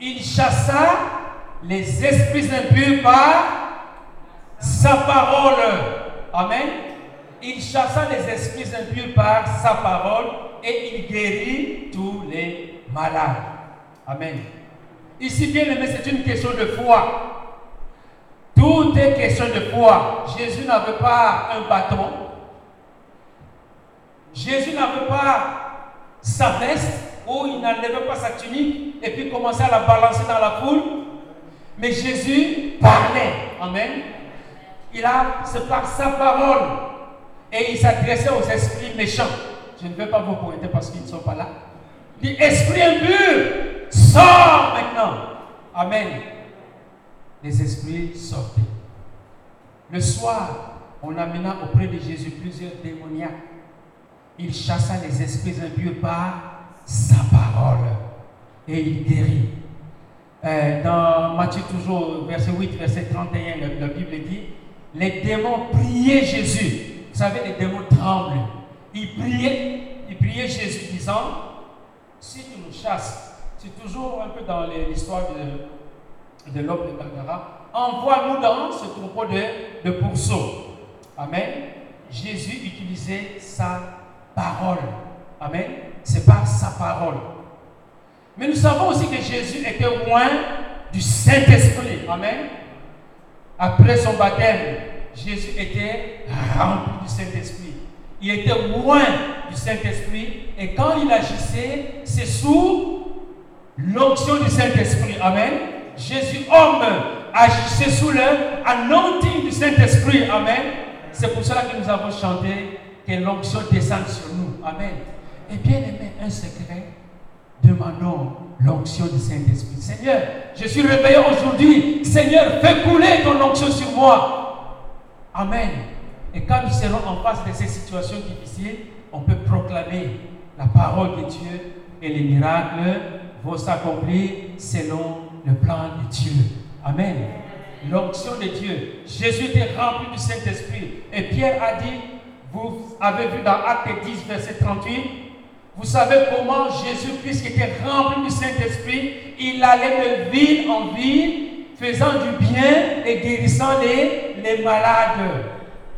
Il chassa les esprits impurs par sa parole. Amen. Il chassa les esprits impurs par sa parole et il guérit tous les malades. Amen. Ici, bien aimé, c'est une question de foi. Tout est question de foi. Jésus n'avait pas un bâton. Jésus n'avait pas sa veste ou il n'enlevait pas sa tunique et puis commençait à la balancer dans la foule. Mais Jésus parlait. Amen. Il a, c'est par sa parole. Et il s'adressait aux esprits méchants. Je ne vais pas vous pointer parce qu'ils ne sont pas là. Il dit, esprit impur, sors maintenant. Amen. Les esprits sortaient. Le soir, on amena auprès de Jésus plusieurs démoniaques. Il chassa les esprits impurs par sa parole et il guérit. Euh, dans Matthieu toujours, verset 8, verset 31, la, la Bible dit, les démons priaient Jésus. Vous savez, les démons tremblent. Ils priaient, ils priaient Jésus disant, si tu nous chasses, c'est toujours un peu dans l'histoire de, de l'homme de Gadara, envoie-nous dans ce troupeau de, de pourceaux. Amen. Jésus utilisait sa parole. Amen. C'est par sa parole. Mais nous savons aussi que Jésus était loin du Saint-Esprit. Amen. Après son baptême, Jésus était rempli du Saint-Esprit. Il était loin du Saint-Esprit et quand il agissait, c'est sous l'onction du Saint-Esprit. Amen. Jésus, homme, agissait sous l'anointing du Saint-Esprit. Amen. C'est pour cela que nous avons chanté que l'onction descende sur nous. Amen. Et bien aimé, un secret, demandons l'onction du Saint-Esprit. Seigneur, je suis réveillé aujourd'hui. Seigneur, fais couler ton onction sur moi. Amen. Et quand nous serons en face de ces situations difficiles, on peut proclamer la parole de Dieu et les miracles vont s'accomplir selon le plan de Dieu. Amen. L'onction de Dieu. Jésus était rempli du Saint-Esprit. Et Pierre a dit, vous avez vu dans Acte 10, verset 38, vous savez comment Jésus, puisqu'il était rempli du Saint-Esprit, il allait de ville en ville, faisant du bien et guérissant les, les malades.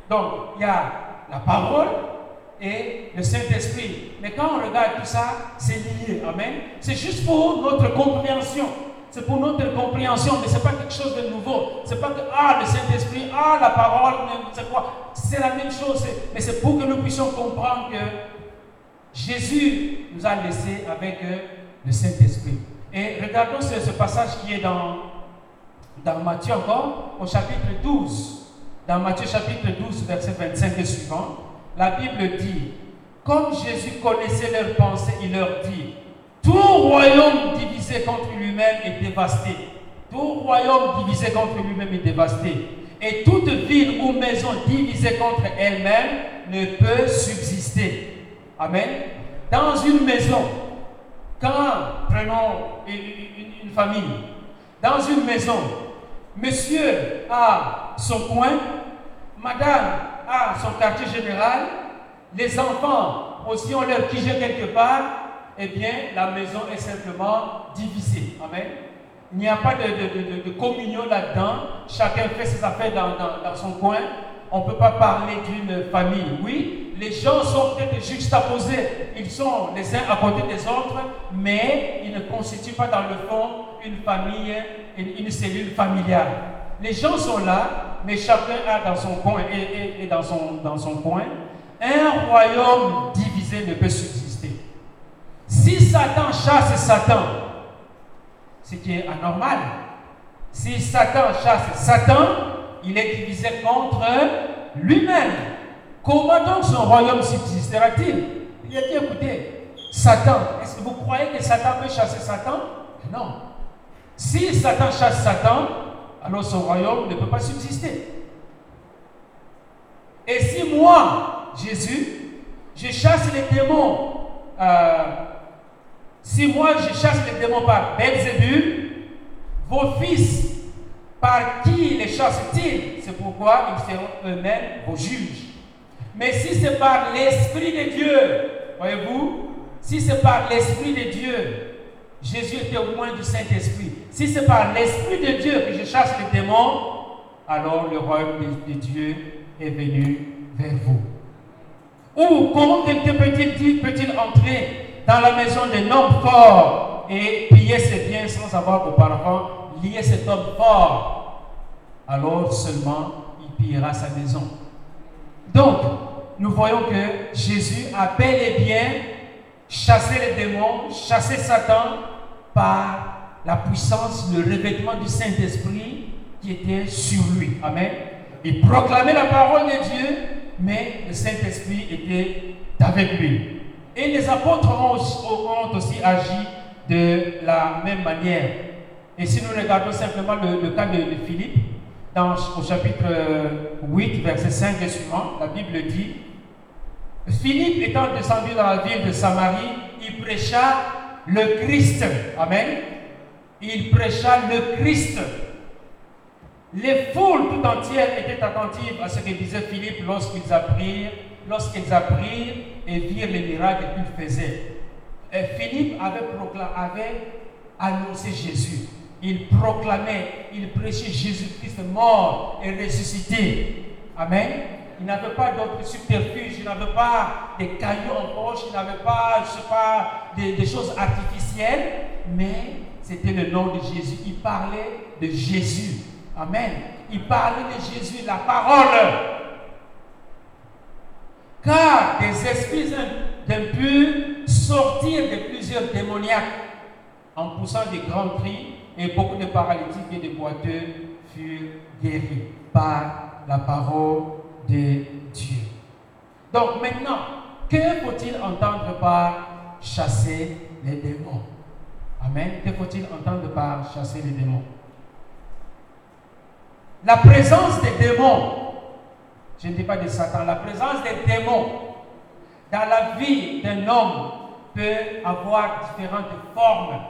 Donc, il y a la parole et le Saint-Esprit. Mais quand on regarde tout ça, c'est lié. Amen. C'est juste pour notre compréhension. C'est pour notre compréhension, mais ce n'est pas quelque chose de nouveau. Ce n'est pas que, ah, le Saint-Esprit, ah, la parole, c'est quoi? C'est la même chose. Mais c'est pour que nous puissions comprendre que Jésus nous a laissé avec le Saint-Esprit. Et regardons ce, passage qui est dans, dans Matthieu encore, au chapitre 12. Dans Matthieu chapitre 12, verset 25 et suivant, la Bible dit, comme Jésus connaissait leurs pensées, il leur dit, tout royaume divisé contre lui-même est dévasté. Tout royaume divisé contre lui-même est dévasté. Et toute ville ou maison divisée contre elle-même ne peut subsister. Amen. Dans une maison, quand, prenons une, une, une famille, dans une maison, monsieur a son coin, madame a son quartier général, les enfants aussi ont leur QG quelque part, eh bien, la maison est simplement divisée. Amen. Il n'y a pas de, communion là-dedans. Chacun fait ses affaires dans son coin. On ne peut pas parler d'une famille. Oui, les gens sont peut-être juxtaposés. Ils sont les uns à côté des autres, mais ils ne constituent pas dans le fond une famille, une, une cellule familiale. Les gens sont là, mais chacun a dans son coin et, dans, son, dans son coin. Un royaume divisé ne peut subsister. Si Satan chasse Satan, ce qui est anormal, si Satan chasse Satan, il est divisé contre lui-même. Comment donc son royaume subsistera-t-il? Il a dit, écoutez, Satan, est-ce que vous croyez que Satan peut chasser Satan? Non. Si Satan chasse Satan, alors son royaume ne peut pas subsister. Et si moi, Jésus, je chasse les démons, euh, si moi je chasse les démons par Belzébul, vos fils, par qui les chassent-ils C'est pourquoi ils seront eux-mêmes vos juges. Mais si c'est par l'Esprit de Dieu, voyez-vous, si c'est par l'Esprit de Dieu, Jésus au moins du Saint-Esprit. Si c'est par l'Esprit de Dieu que je chasse les démons, alors le royaume de, Dieu est venu vers vous. Ou comment peut-il peut entrer dans la maison d'un homme fort et piller ses biens sans avoir auparavant lié cet homme fort Alors seulement il pillera sa maison. Donc, nous voyons que Jésus a bel et bien chassé les démons, chassé Satan par la puissance, le revêtement du Saint-Esprit qui était sur lui. Amen. Il proclamait la parole de Dieu, mais le Saint-Esprit était avec lui. Et les apôtres ont, aussi agi de la même manière. Et si nous regardons simplement le, cas de, Philippe, dans, au chapitre 8, verset 5 et suivant, la Bible dit Philippe étant descendu dans la ville de Samarie, il prêcha le Christ. Amen. Il prêcha le Christ. Les foules tout entières étaient attentives à ce que disait Philippe lorsqu'ils apprirent, lorsqu'ils apprirent et virent les miracles qu'il faisait. Et Philippe avait, avait annoncé Jésus. Il proclamait, il prêchait Jésus-Christ mort et ressuscité. Amen. Il n'avait pas d'autres subterfuges, il n'avait pas des cailloux en poche, il n'avait pas, je sais pas, des, choses artificielles, mais c'était le nom de Jésus. Il parlait de Jésus. Amen. Il parlait de Jésus, la parole. Car des esprits pu sortir de plusieurs démoniaques en poussant des grands cris et beaucoup de paralytiques et de boiteux furent guéris par la parole de Dieu. Donc maintenant, que faut-il entendre par chasser les démons? Amen. Que faut-il entendre par chasser les démons? La présence des démons, je ne dis pas de Satan, la présence des démons dans la vie d'un homme peut avoir différentes formes.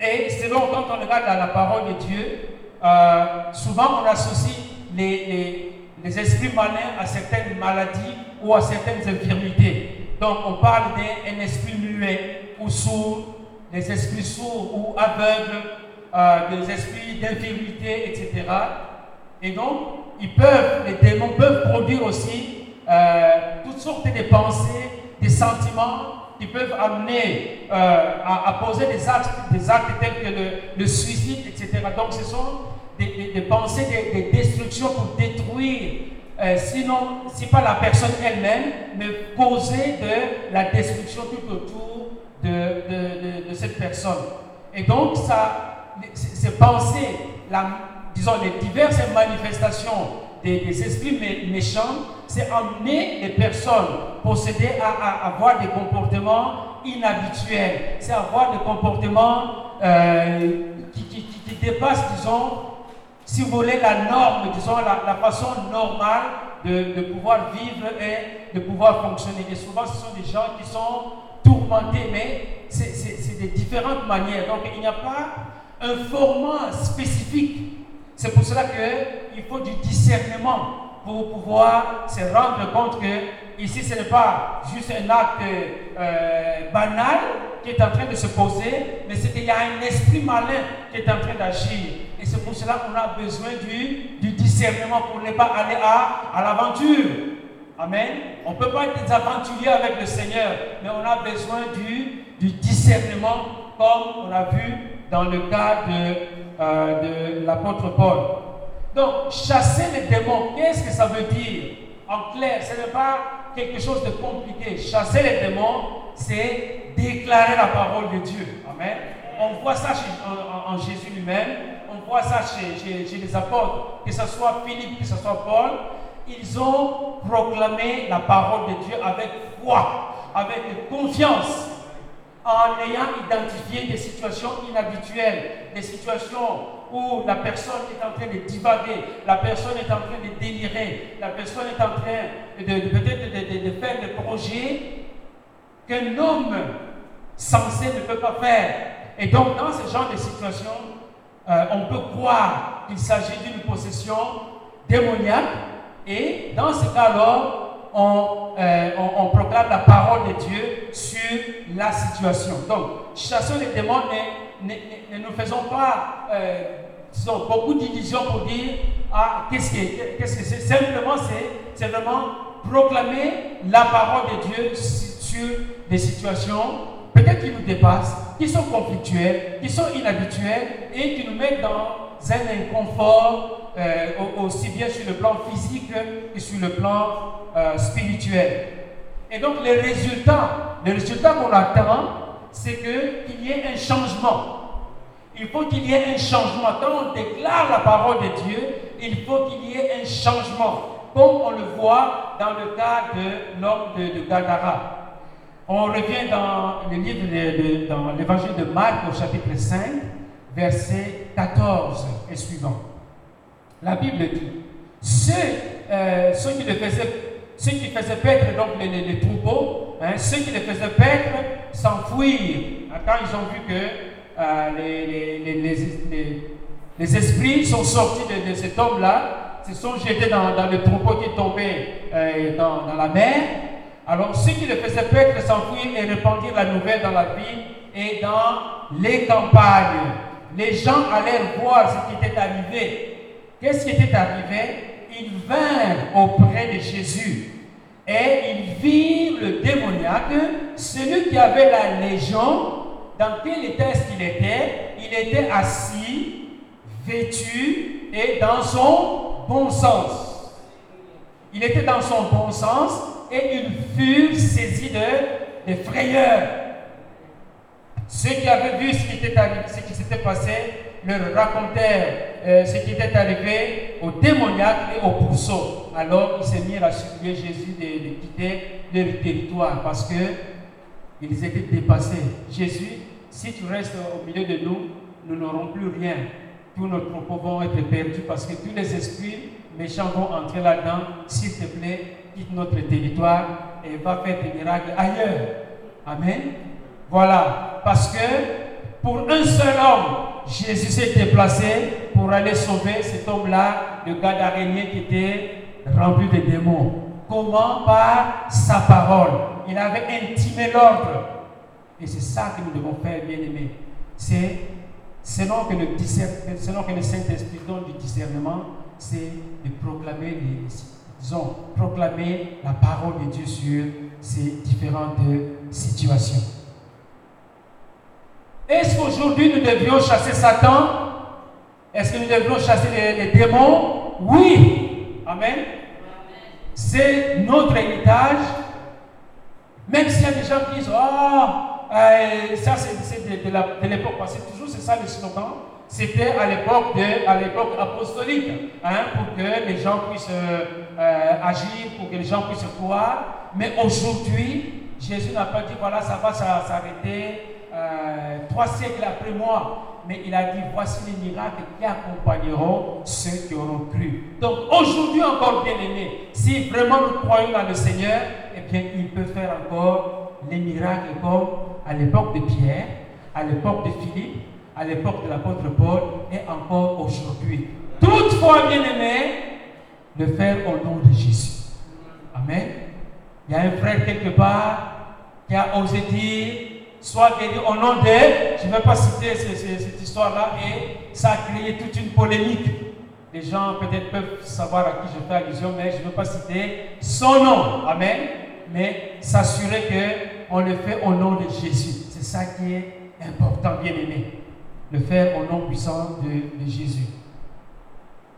Et selon quand on regarde la parole de Dieu, euh, souvent on associe les, les, esprits malins à certaines maladies ou à certaines infirmités. Donc on parle d'un esprit muet ou sourd, des esprits sourds ou aveugles, euh, des esprits d'infirmité, etc. Et donc, ils peuvent, les démons peuvent produire aussi euh, toutes sortes de pensées, des sentiments qui peuvent amener à, poser des actes, des actes tels que le, suicide, etc. Donc, ce sont des, pensées de, destruction pour détruire, euh, sinon, si pas la personne elle-même, mais causer de la destruction tout autour de, cette personne. Et donc, ça, ces pensées, disons, les diverses manifestations des, esprits méchants, c'est amener les personnes possédées à, avoir des comportements inhabituels, c'est avoir des comportements euh, qui, dépassent, disons, si vous voulez, la norme, disons, la, façon normale de, pouvoir vivre et de pouvoir fonctionner. Et souvent, ce sont des gens qui sont tourmentés, mais c'est de différentes manières. Donc, il n'y a pas un format spécifique. C'est pour cela qu'il faut du discernement pour pouvoir se rendre compte que ici, ce n'est pas juste un acte euh, banal qui est en train de se poser, mais c'est qu'il y a un esprit malin qui est en train d'agir. Et c'est pour cela qu'on a besoin du, discernement pour ne pas aller à, l'aventure. Amen. On ne peut pas être des aventuriers avec le Seigneur, mais on a besoin du discernement, comme on a vu dans le cas de, euh, de l'apôtre Paul. Donc, chasser les démons, qu'est-ce que ça veut dire? En clair, ce n'est pas quelque chose de compliqué. Chasser les démons, c'est déclarer la parole de Dieu. Amen. On voit ça en, Jésus lui-même, on voit ça chez, chez, les apôtres, que ce soit Philippe, que ce soit Paul. Ils ont proclamé la parole de Dieu avec foi, avec confiance, en ayant identifié des situations inhabituelles, des situations où la personne est en train de divaguer, la personne est en train de délirer, la personne est en train de, peut-être de, faire des projets qu'un homme censé ne peut pas faire. Et donc, dans ce genre de situation, euh, on peut croire qu'il s'agit d'une possession démoniaque. Et dans ce cas-là, on, euh, on, proclame la parole de Dieu sur la situation. Donc, chassons les démons, ne, nous faisons pas euh, beaucoup d'illusions pour dire ah, qu'est-ce que c'est? Simplement, c'est vraiment proclamer la parole de Dieu sur des situations peut-être qui nous dépassent, qui sont conflictuelles, qui sont inhabituelles et qui nous mettent dans un inconfort euh, aussi bien sur le plan physique que sur le plan euh, spirituel. Et donc les résultats, les résultats qu'on attend, c'est qu'il y ait un changement. Il faut qu'il y ait un changement. Quand on déclare la parole de Dieu, il faut qu'il y ait un changement comme on le voit dans le cas de l'homme de, Gadara. On revient dans le livre dans l'évangile de Marc au chapitre 5, verset 14 et suivant. La Bible dit ceux, euh, qui le faisaient, ceux qui faisaient donc les, troupeaux, hein, ceux qui les faisaient paître s'enfuirent quand ils ont vu que euh, les, les, esprits sont sortis de cet homme-là se sont jetés dans, le troupeau qui tombait euh, dans, la mer. Alors ceux qui le faisaient peuple s'enfuir et répandirent la nouvelle dans la ville et dans les campagnes. Les gens allèrent voir ce qui était arrivé. Qu'est-ce qui était arrivé? Ils vinrent auprès de Jésus et ils virent le démoniaque, celui qui avait la légion. Dans quel état est-ce qu'il était? Il était assis, vêtu et dans son bon sens. Il était dans son bon sens et ils furent saisis de, de frayeur. Ceux qui avaient vu ce qui s'était passé, leur racontèrent euh, ce qui était arrivé au démoniaque et au pourceau. Alors ils se mirent à supplier Jésus de, de, quitter leur territoire parce que ils étaient dépassés. Jésus, si tu restes au milieu de nous, nous n'aurons plus rien tous nos propos vont être perdus parce que tous les esprits méchants vont entrer là-dedans. S'il te plaît, quitte notre territoire et va faire des miracles ailleurs. Amen. Voilà. Parce que pour un seul homme, Jésus s'est déplacé pour aller sauver cet homme-là, le Gadarénien qui était rempli de démons. Comment Par sa parole. Il avait intimé l'ordre. Et c'est ça que nous devons faire, bien aimés. C'est selon que le, Saint-Esprit donne du discernement, c'est de proclamer, les, proclamer la parole de Dieu sur ces différentes situations. Est-ce qu'aujourd'hui nous devions chasser Satan? Est-ce que nous devions chasser les, démons? Oui. Amen. C'est notre héritage. Même s'il y a des gens qui disent, oh, euh, ça c'est de, l'époque passée, toujours c'est ça le slogan. C'était à l'époque de, à l'époque apostolique, hein, pour que les gens puissent euh, agir, pour que les gens puissent croire. Mais aujourd'hui, Jésus n'a pas dit voilà, ça va s'arrêter euh, trois siècles après moi. Mais il a dit voici les miracles qui accompagneront ceux qui auront cru. Donc aujourd'hui encore bien aimé, si vraiment nous croyons dans le Seigneur, eh bien il peut faire encore les miracles comme à l'époque de Pierre, à l'époque de Philippe, à l'époque de l'apôtre Paul et encore aujourd'hui. Toutefois, bien aimé, le faire au nom de Jésus. Amen. Il y a un frère quelque part qui a osé dire, soit guéri au nom de, je ne vais pas citer cette, histoire-là, et ça a créé toute une polémique. Les gens peut-être peuvent savoir à qui je fais allusion, mais je ne veux pas citer son nom. Amen. Mais s'assurer qu'on le fait au nom de Jésus. C'est ça qui est important, bien aimé le faire au nom puissant de, Jésus.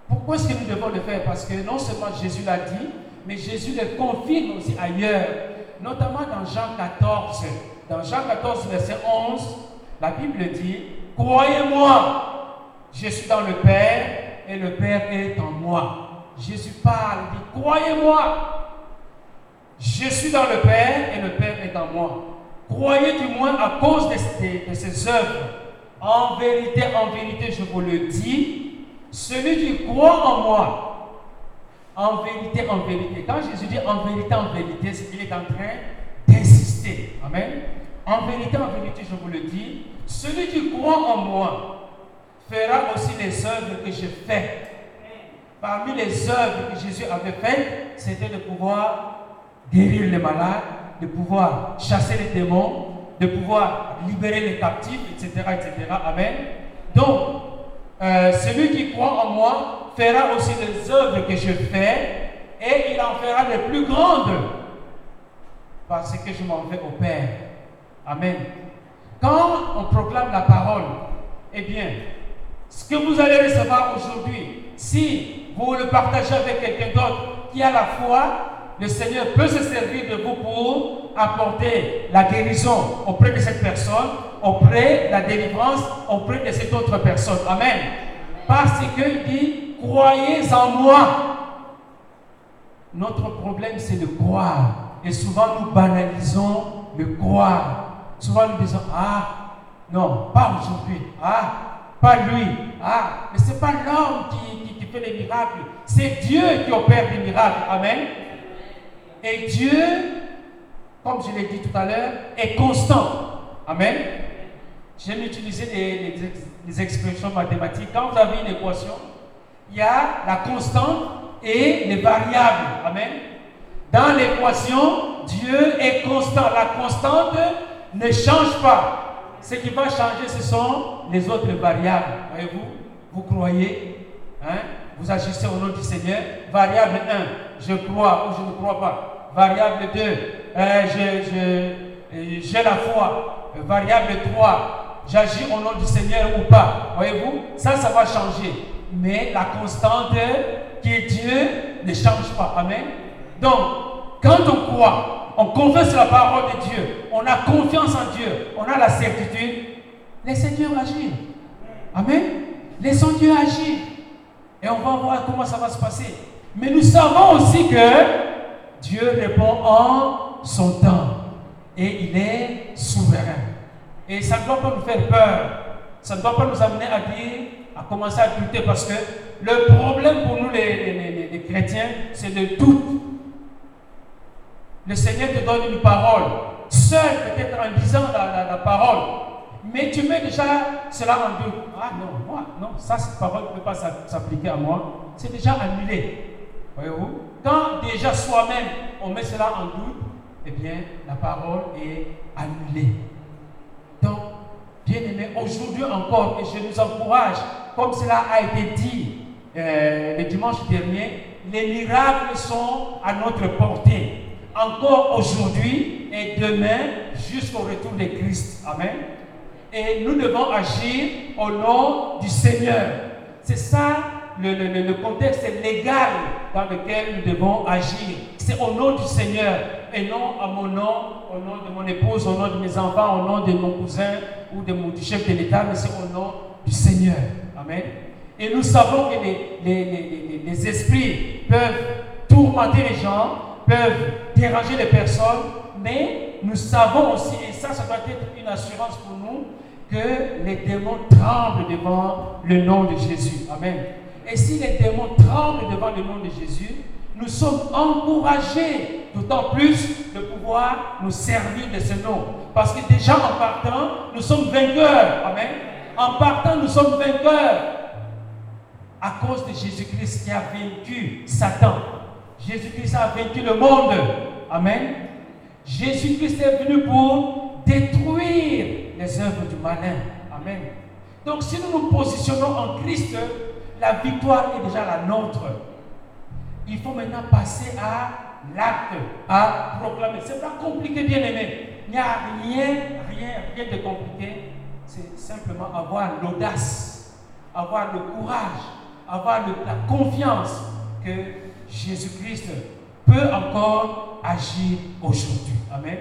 Pourquoi est-ce que nous devons le faire? Parce que non seulement Jésus l'a dit, mais Jésus le confirme aussi ailleurs, notamment dans Jean 14. Dans Jean 14, verset 11, la Bible dit, Croyez-moi, je suis dans le Père et le Père est en moi. Jésus parle, dit, Croyez-moi, je suis dans le Père et le Père est en moi. Croyez du moins à cause de, de ses œuvres en vérité, en vérité, je vous le dis, celui qui croit en moi, en vérité, en vérité. Quand Jésus dit en vérité, en vérité, c'est qu'il est en train d'insister. Amen. En vérité, en vérité, je vous le dis, celui qui croit en moi fera aussi les œuvres que je fais. Parmi les œuvres que Jésus avait faites, c'était de pouvoir guérir les malades, de pouvoir chasser les démons, de pouvoir libérer les captifs, etc. etc. Amen. Donc, euh, celui qui croit en moi fera aussi les œuvres que je fais et il en fera les plus grandes parce que je m'en vais au Père. Amen. Quand on proclame la parole, eh bien, ce que vous allez recevoir aujourd'hui, si vous le partagez avec quelqu'un d'autre qui a la foi, le Seigneur peut se servir de vous pour apporter la guérison auprès de cette personne, auprès de la délivrance auprès de cette autre personne. Amen. Parce qu'il dit, croyez en moi. Notre problème, c'est de croire. Et souvent, nous banalisons le croire. Souvent, nous disons, ah, non, pas aujourd'hui. Ah, pas lui. Ah, mais ce n'est pas l'homme qui, qui, fait les miracles. C'est Dieu qui opère des miracles. Amen. Et Dieu, comme je l'ai dit tout à l'heure, est constant. Amen. J'aime utiliser les, expressions mathématiques. Quand vous avez une équation, il y a la constante et les variables. Amen. Dans l'équation, Dieu est constant. La constante ne change pas. Ce qui va changer, ce sont les autres variables. Voyez-vous Vous croyez, hein? vous agissez au nom du Seigneur. Variable 1, je crois ou je ne crois pas. Variable 2, euh, j'ai la foi. Variable 3, j'agis au nom du Seigneur ou pas. Voyez-vous Ça, ça va changer. Mais la constante qui est Dieu ne change pas. Amen. Donc, quand on croit, on confesse la parole de Dieu, on a confiance en Dieu, on a la certitude, laissez Dieu agir. Amen. Laissons Dieu agir. Et on va voir comment ça va se passer. Mais nous savons aussi que Dieu répond en son temps. Et il est souverain. Et ça ne doit pas nous faire peur. Ça ne doit pas nous amener à dire, à commencer à douter. Parce que le problème pour nous les, les chrétiens, c'est de tout le Seigneur te donne une parole, seul peut-être en disant la, parole, mais tu mets déjà cela en doute. Ah non, moi, non, ça, cette parole ne peut pas s'appliquer à moi. C'est déjà annulé. Voyez-vous? Quand déjà soi-même, on met cela en doute, eh bien, la parole est annulée. Donc, bien aimé, aujourd'hui encore, et je nous encourage, comme cela a été dit euh, le dimanche dernier, les miracles sont à notre portée encore aujourd'hui et demain jusqu'au retour de Christ. Amen. Et nous devons agir au nom du Seigneur. C'est ça le, le, contexte légal dans lequel nous devons agir. C'est au nom du Seigneur et non à mon nom, au nom de mon épouse, au nom de mes enfants, au nom de mon cousin ou de mon, du chef de l'État, mais c'est au nom du Seigneur. Amen. Et nous savons que les, les, les, les esprits peuvent tourmenter les gens, peuvent déranger les personnes, mais nous savons aussi, et ça, ça doit être une assurance pour nous, que les démons tremblent devant le nom de Jésus. Amen. Et si les démons tremblent devant le nom de Jésus, nous sommes encouragés d'autant plus de pouvoir nous servir de ce nom. Parce que déjà en partant, nous sommes vainqueurs. Amen. En partant, nous sommes vainqueurs à cause de Jésus-Christ qui a vaincu Satan. Jésus-Christ a vaincu le monde. Amen. Jésus-Christ est venu pour détruire les œuvres du malin. Amen. Donc si nous nous positionnons en Christ, la victoire est déjà la nôtre. Il faut maintenant passer à l'acte, à proclamer. C'est pas compliqué, bien aimé. Il n'y a rien, rien, rien de compliqué. C'est simplement avoir l'audace, avoir le courage, avoir la confiance que Jésus-Christ peut encore agir aujourd'hui. Amen.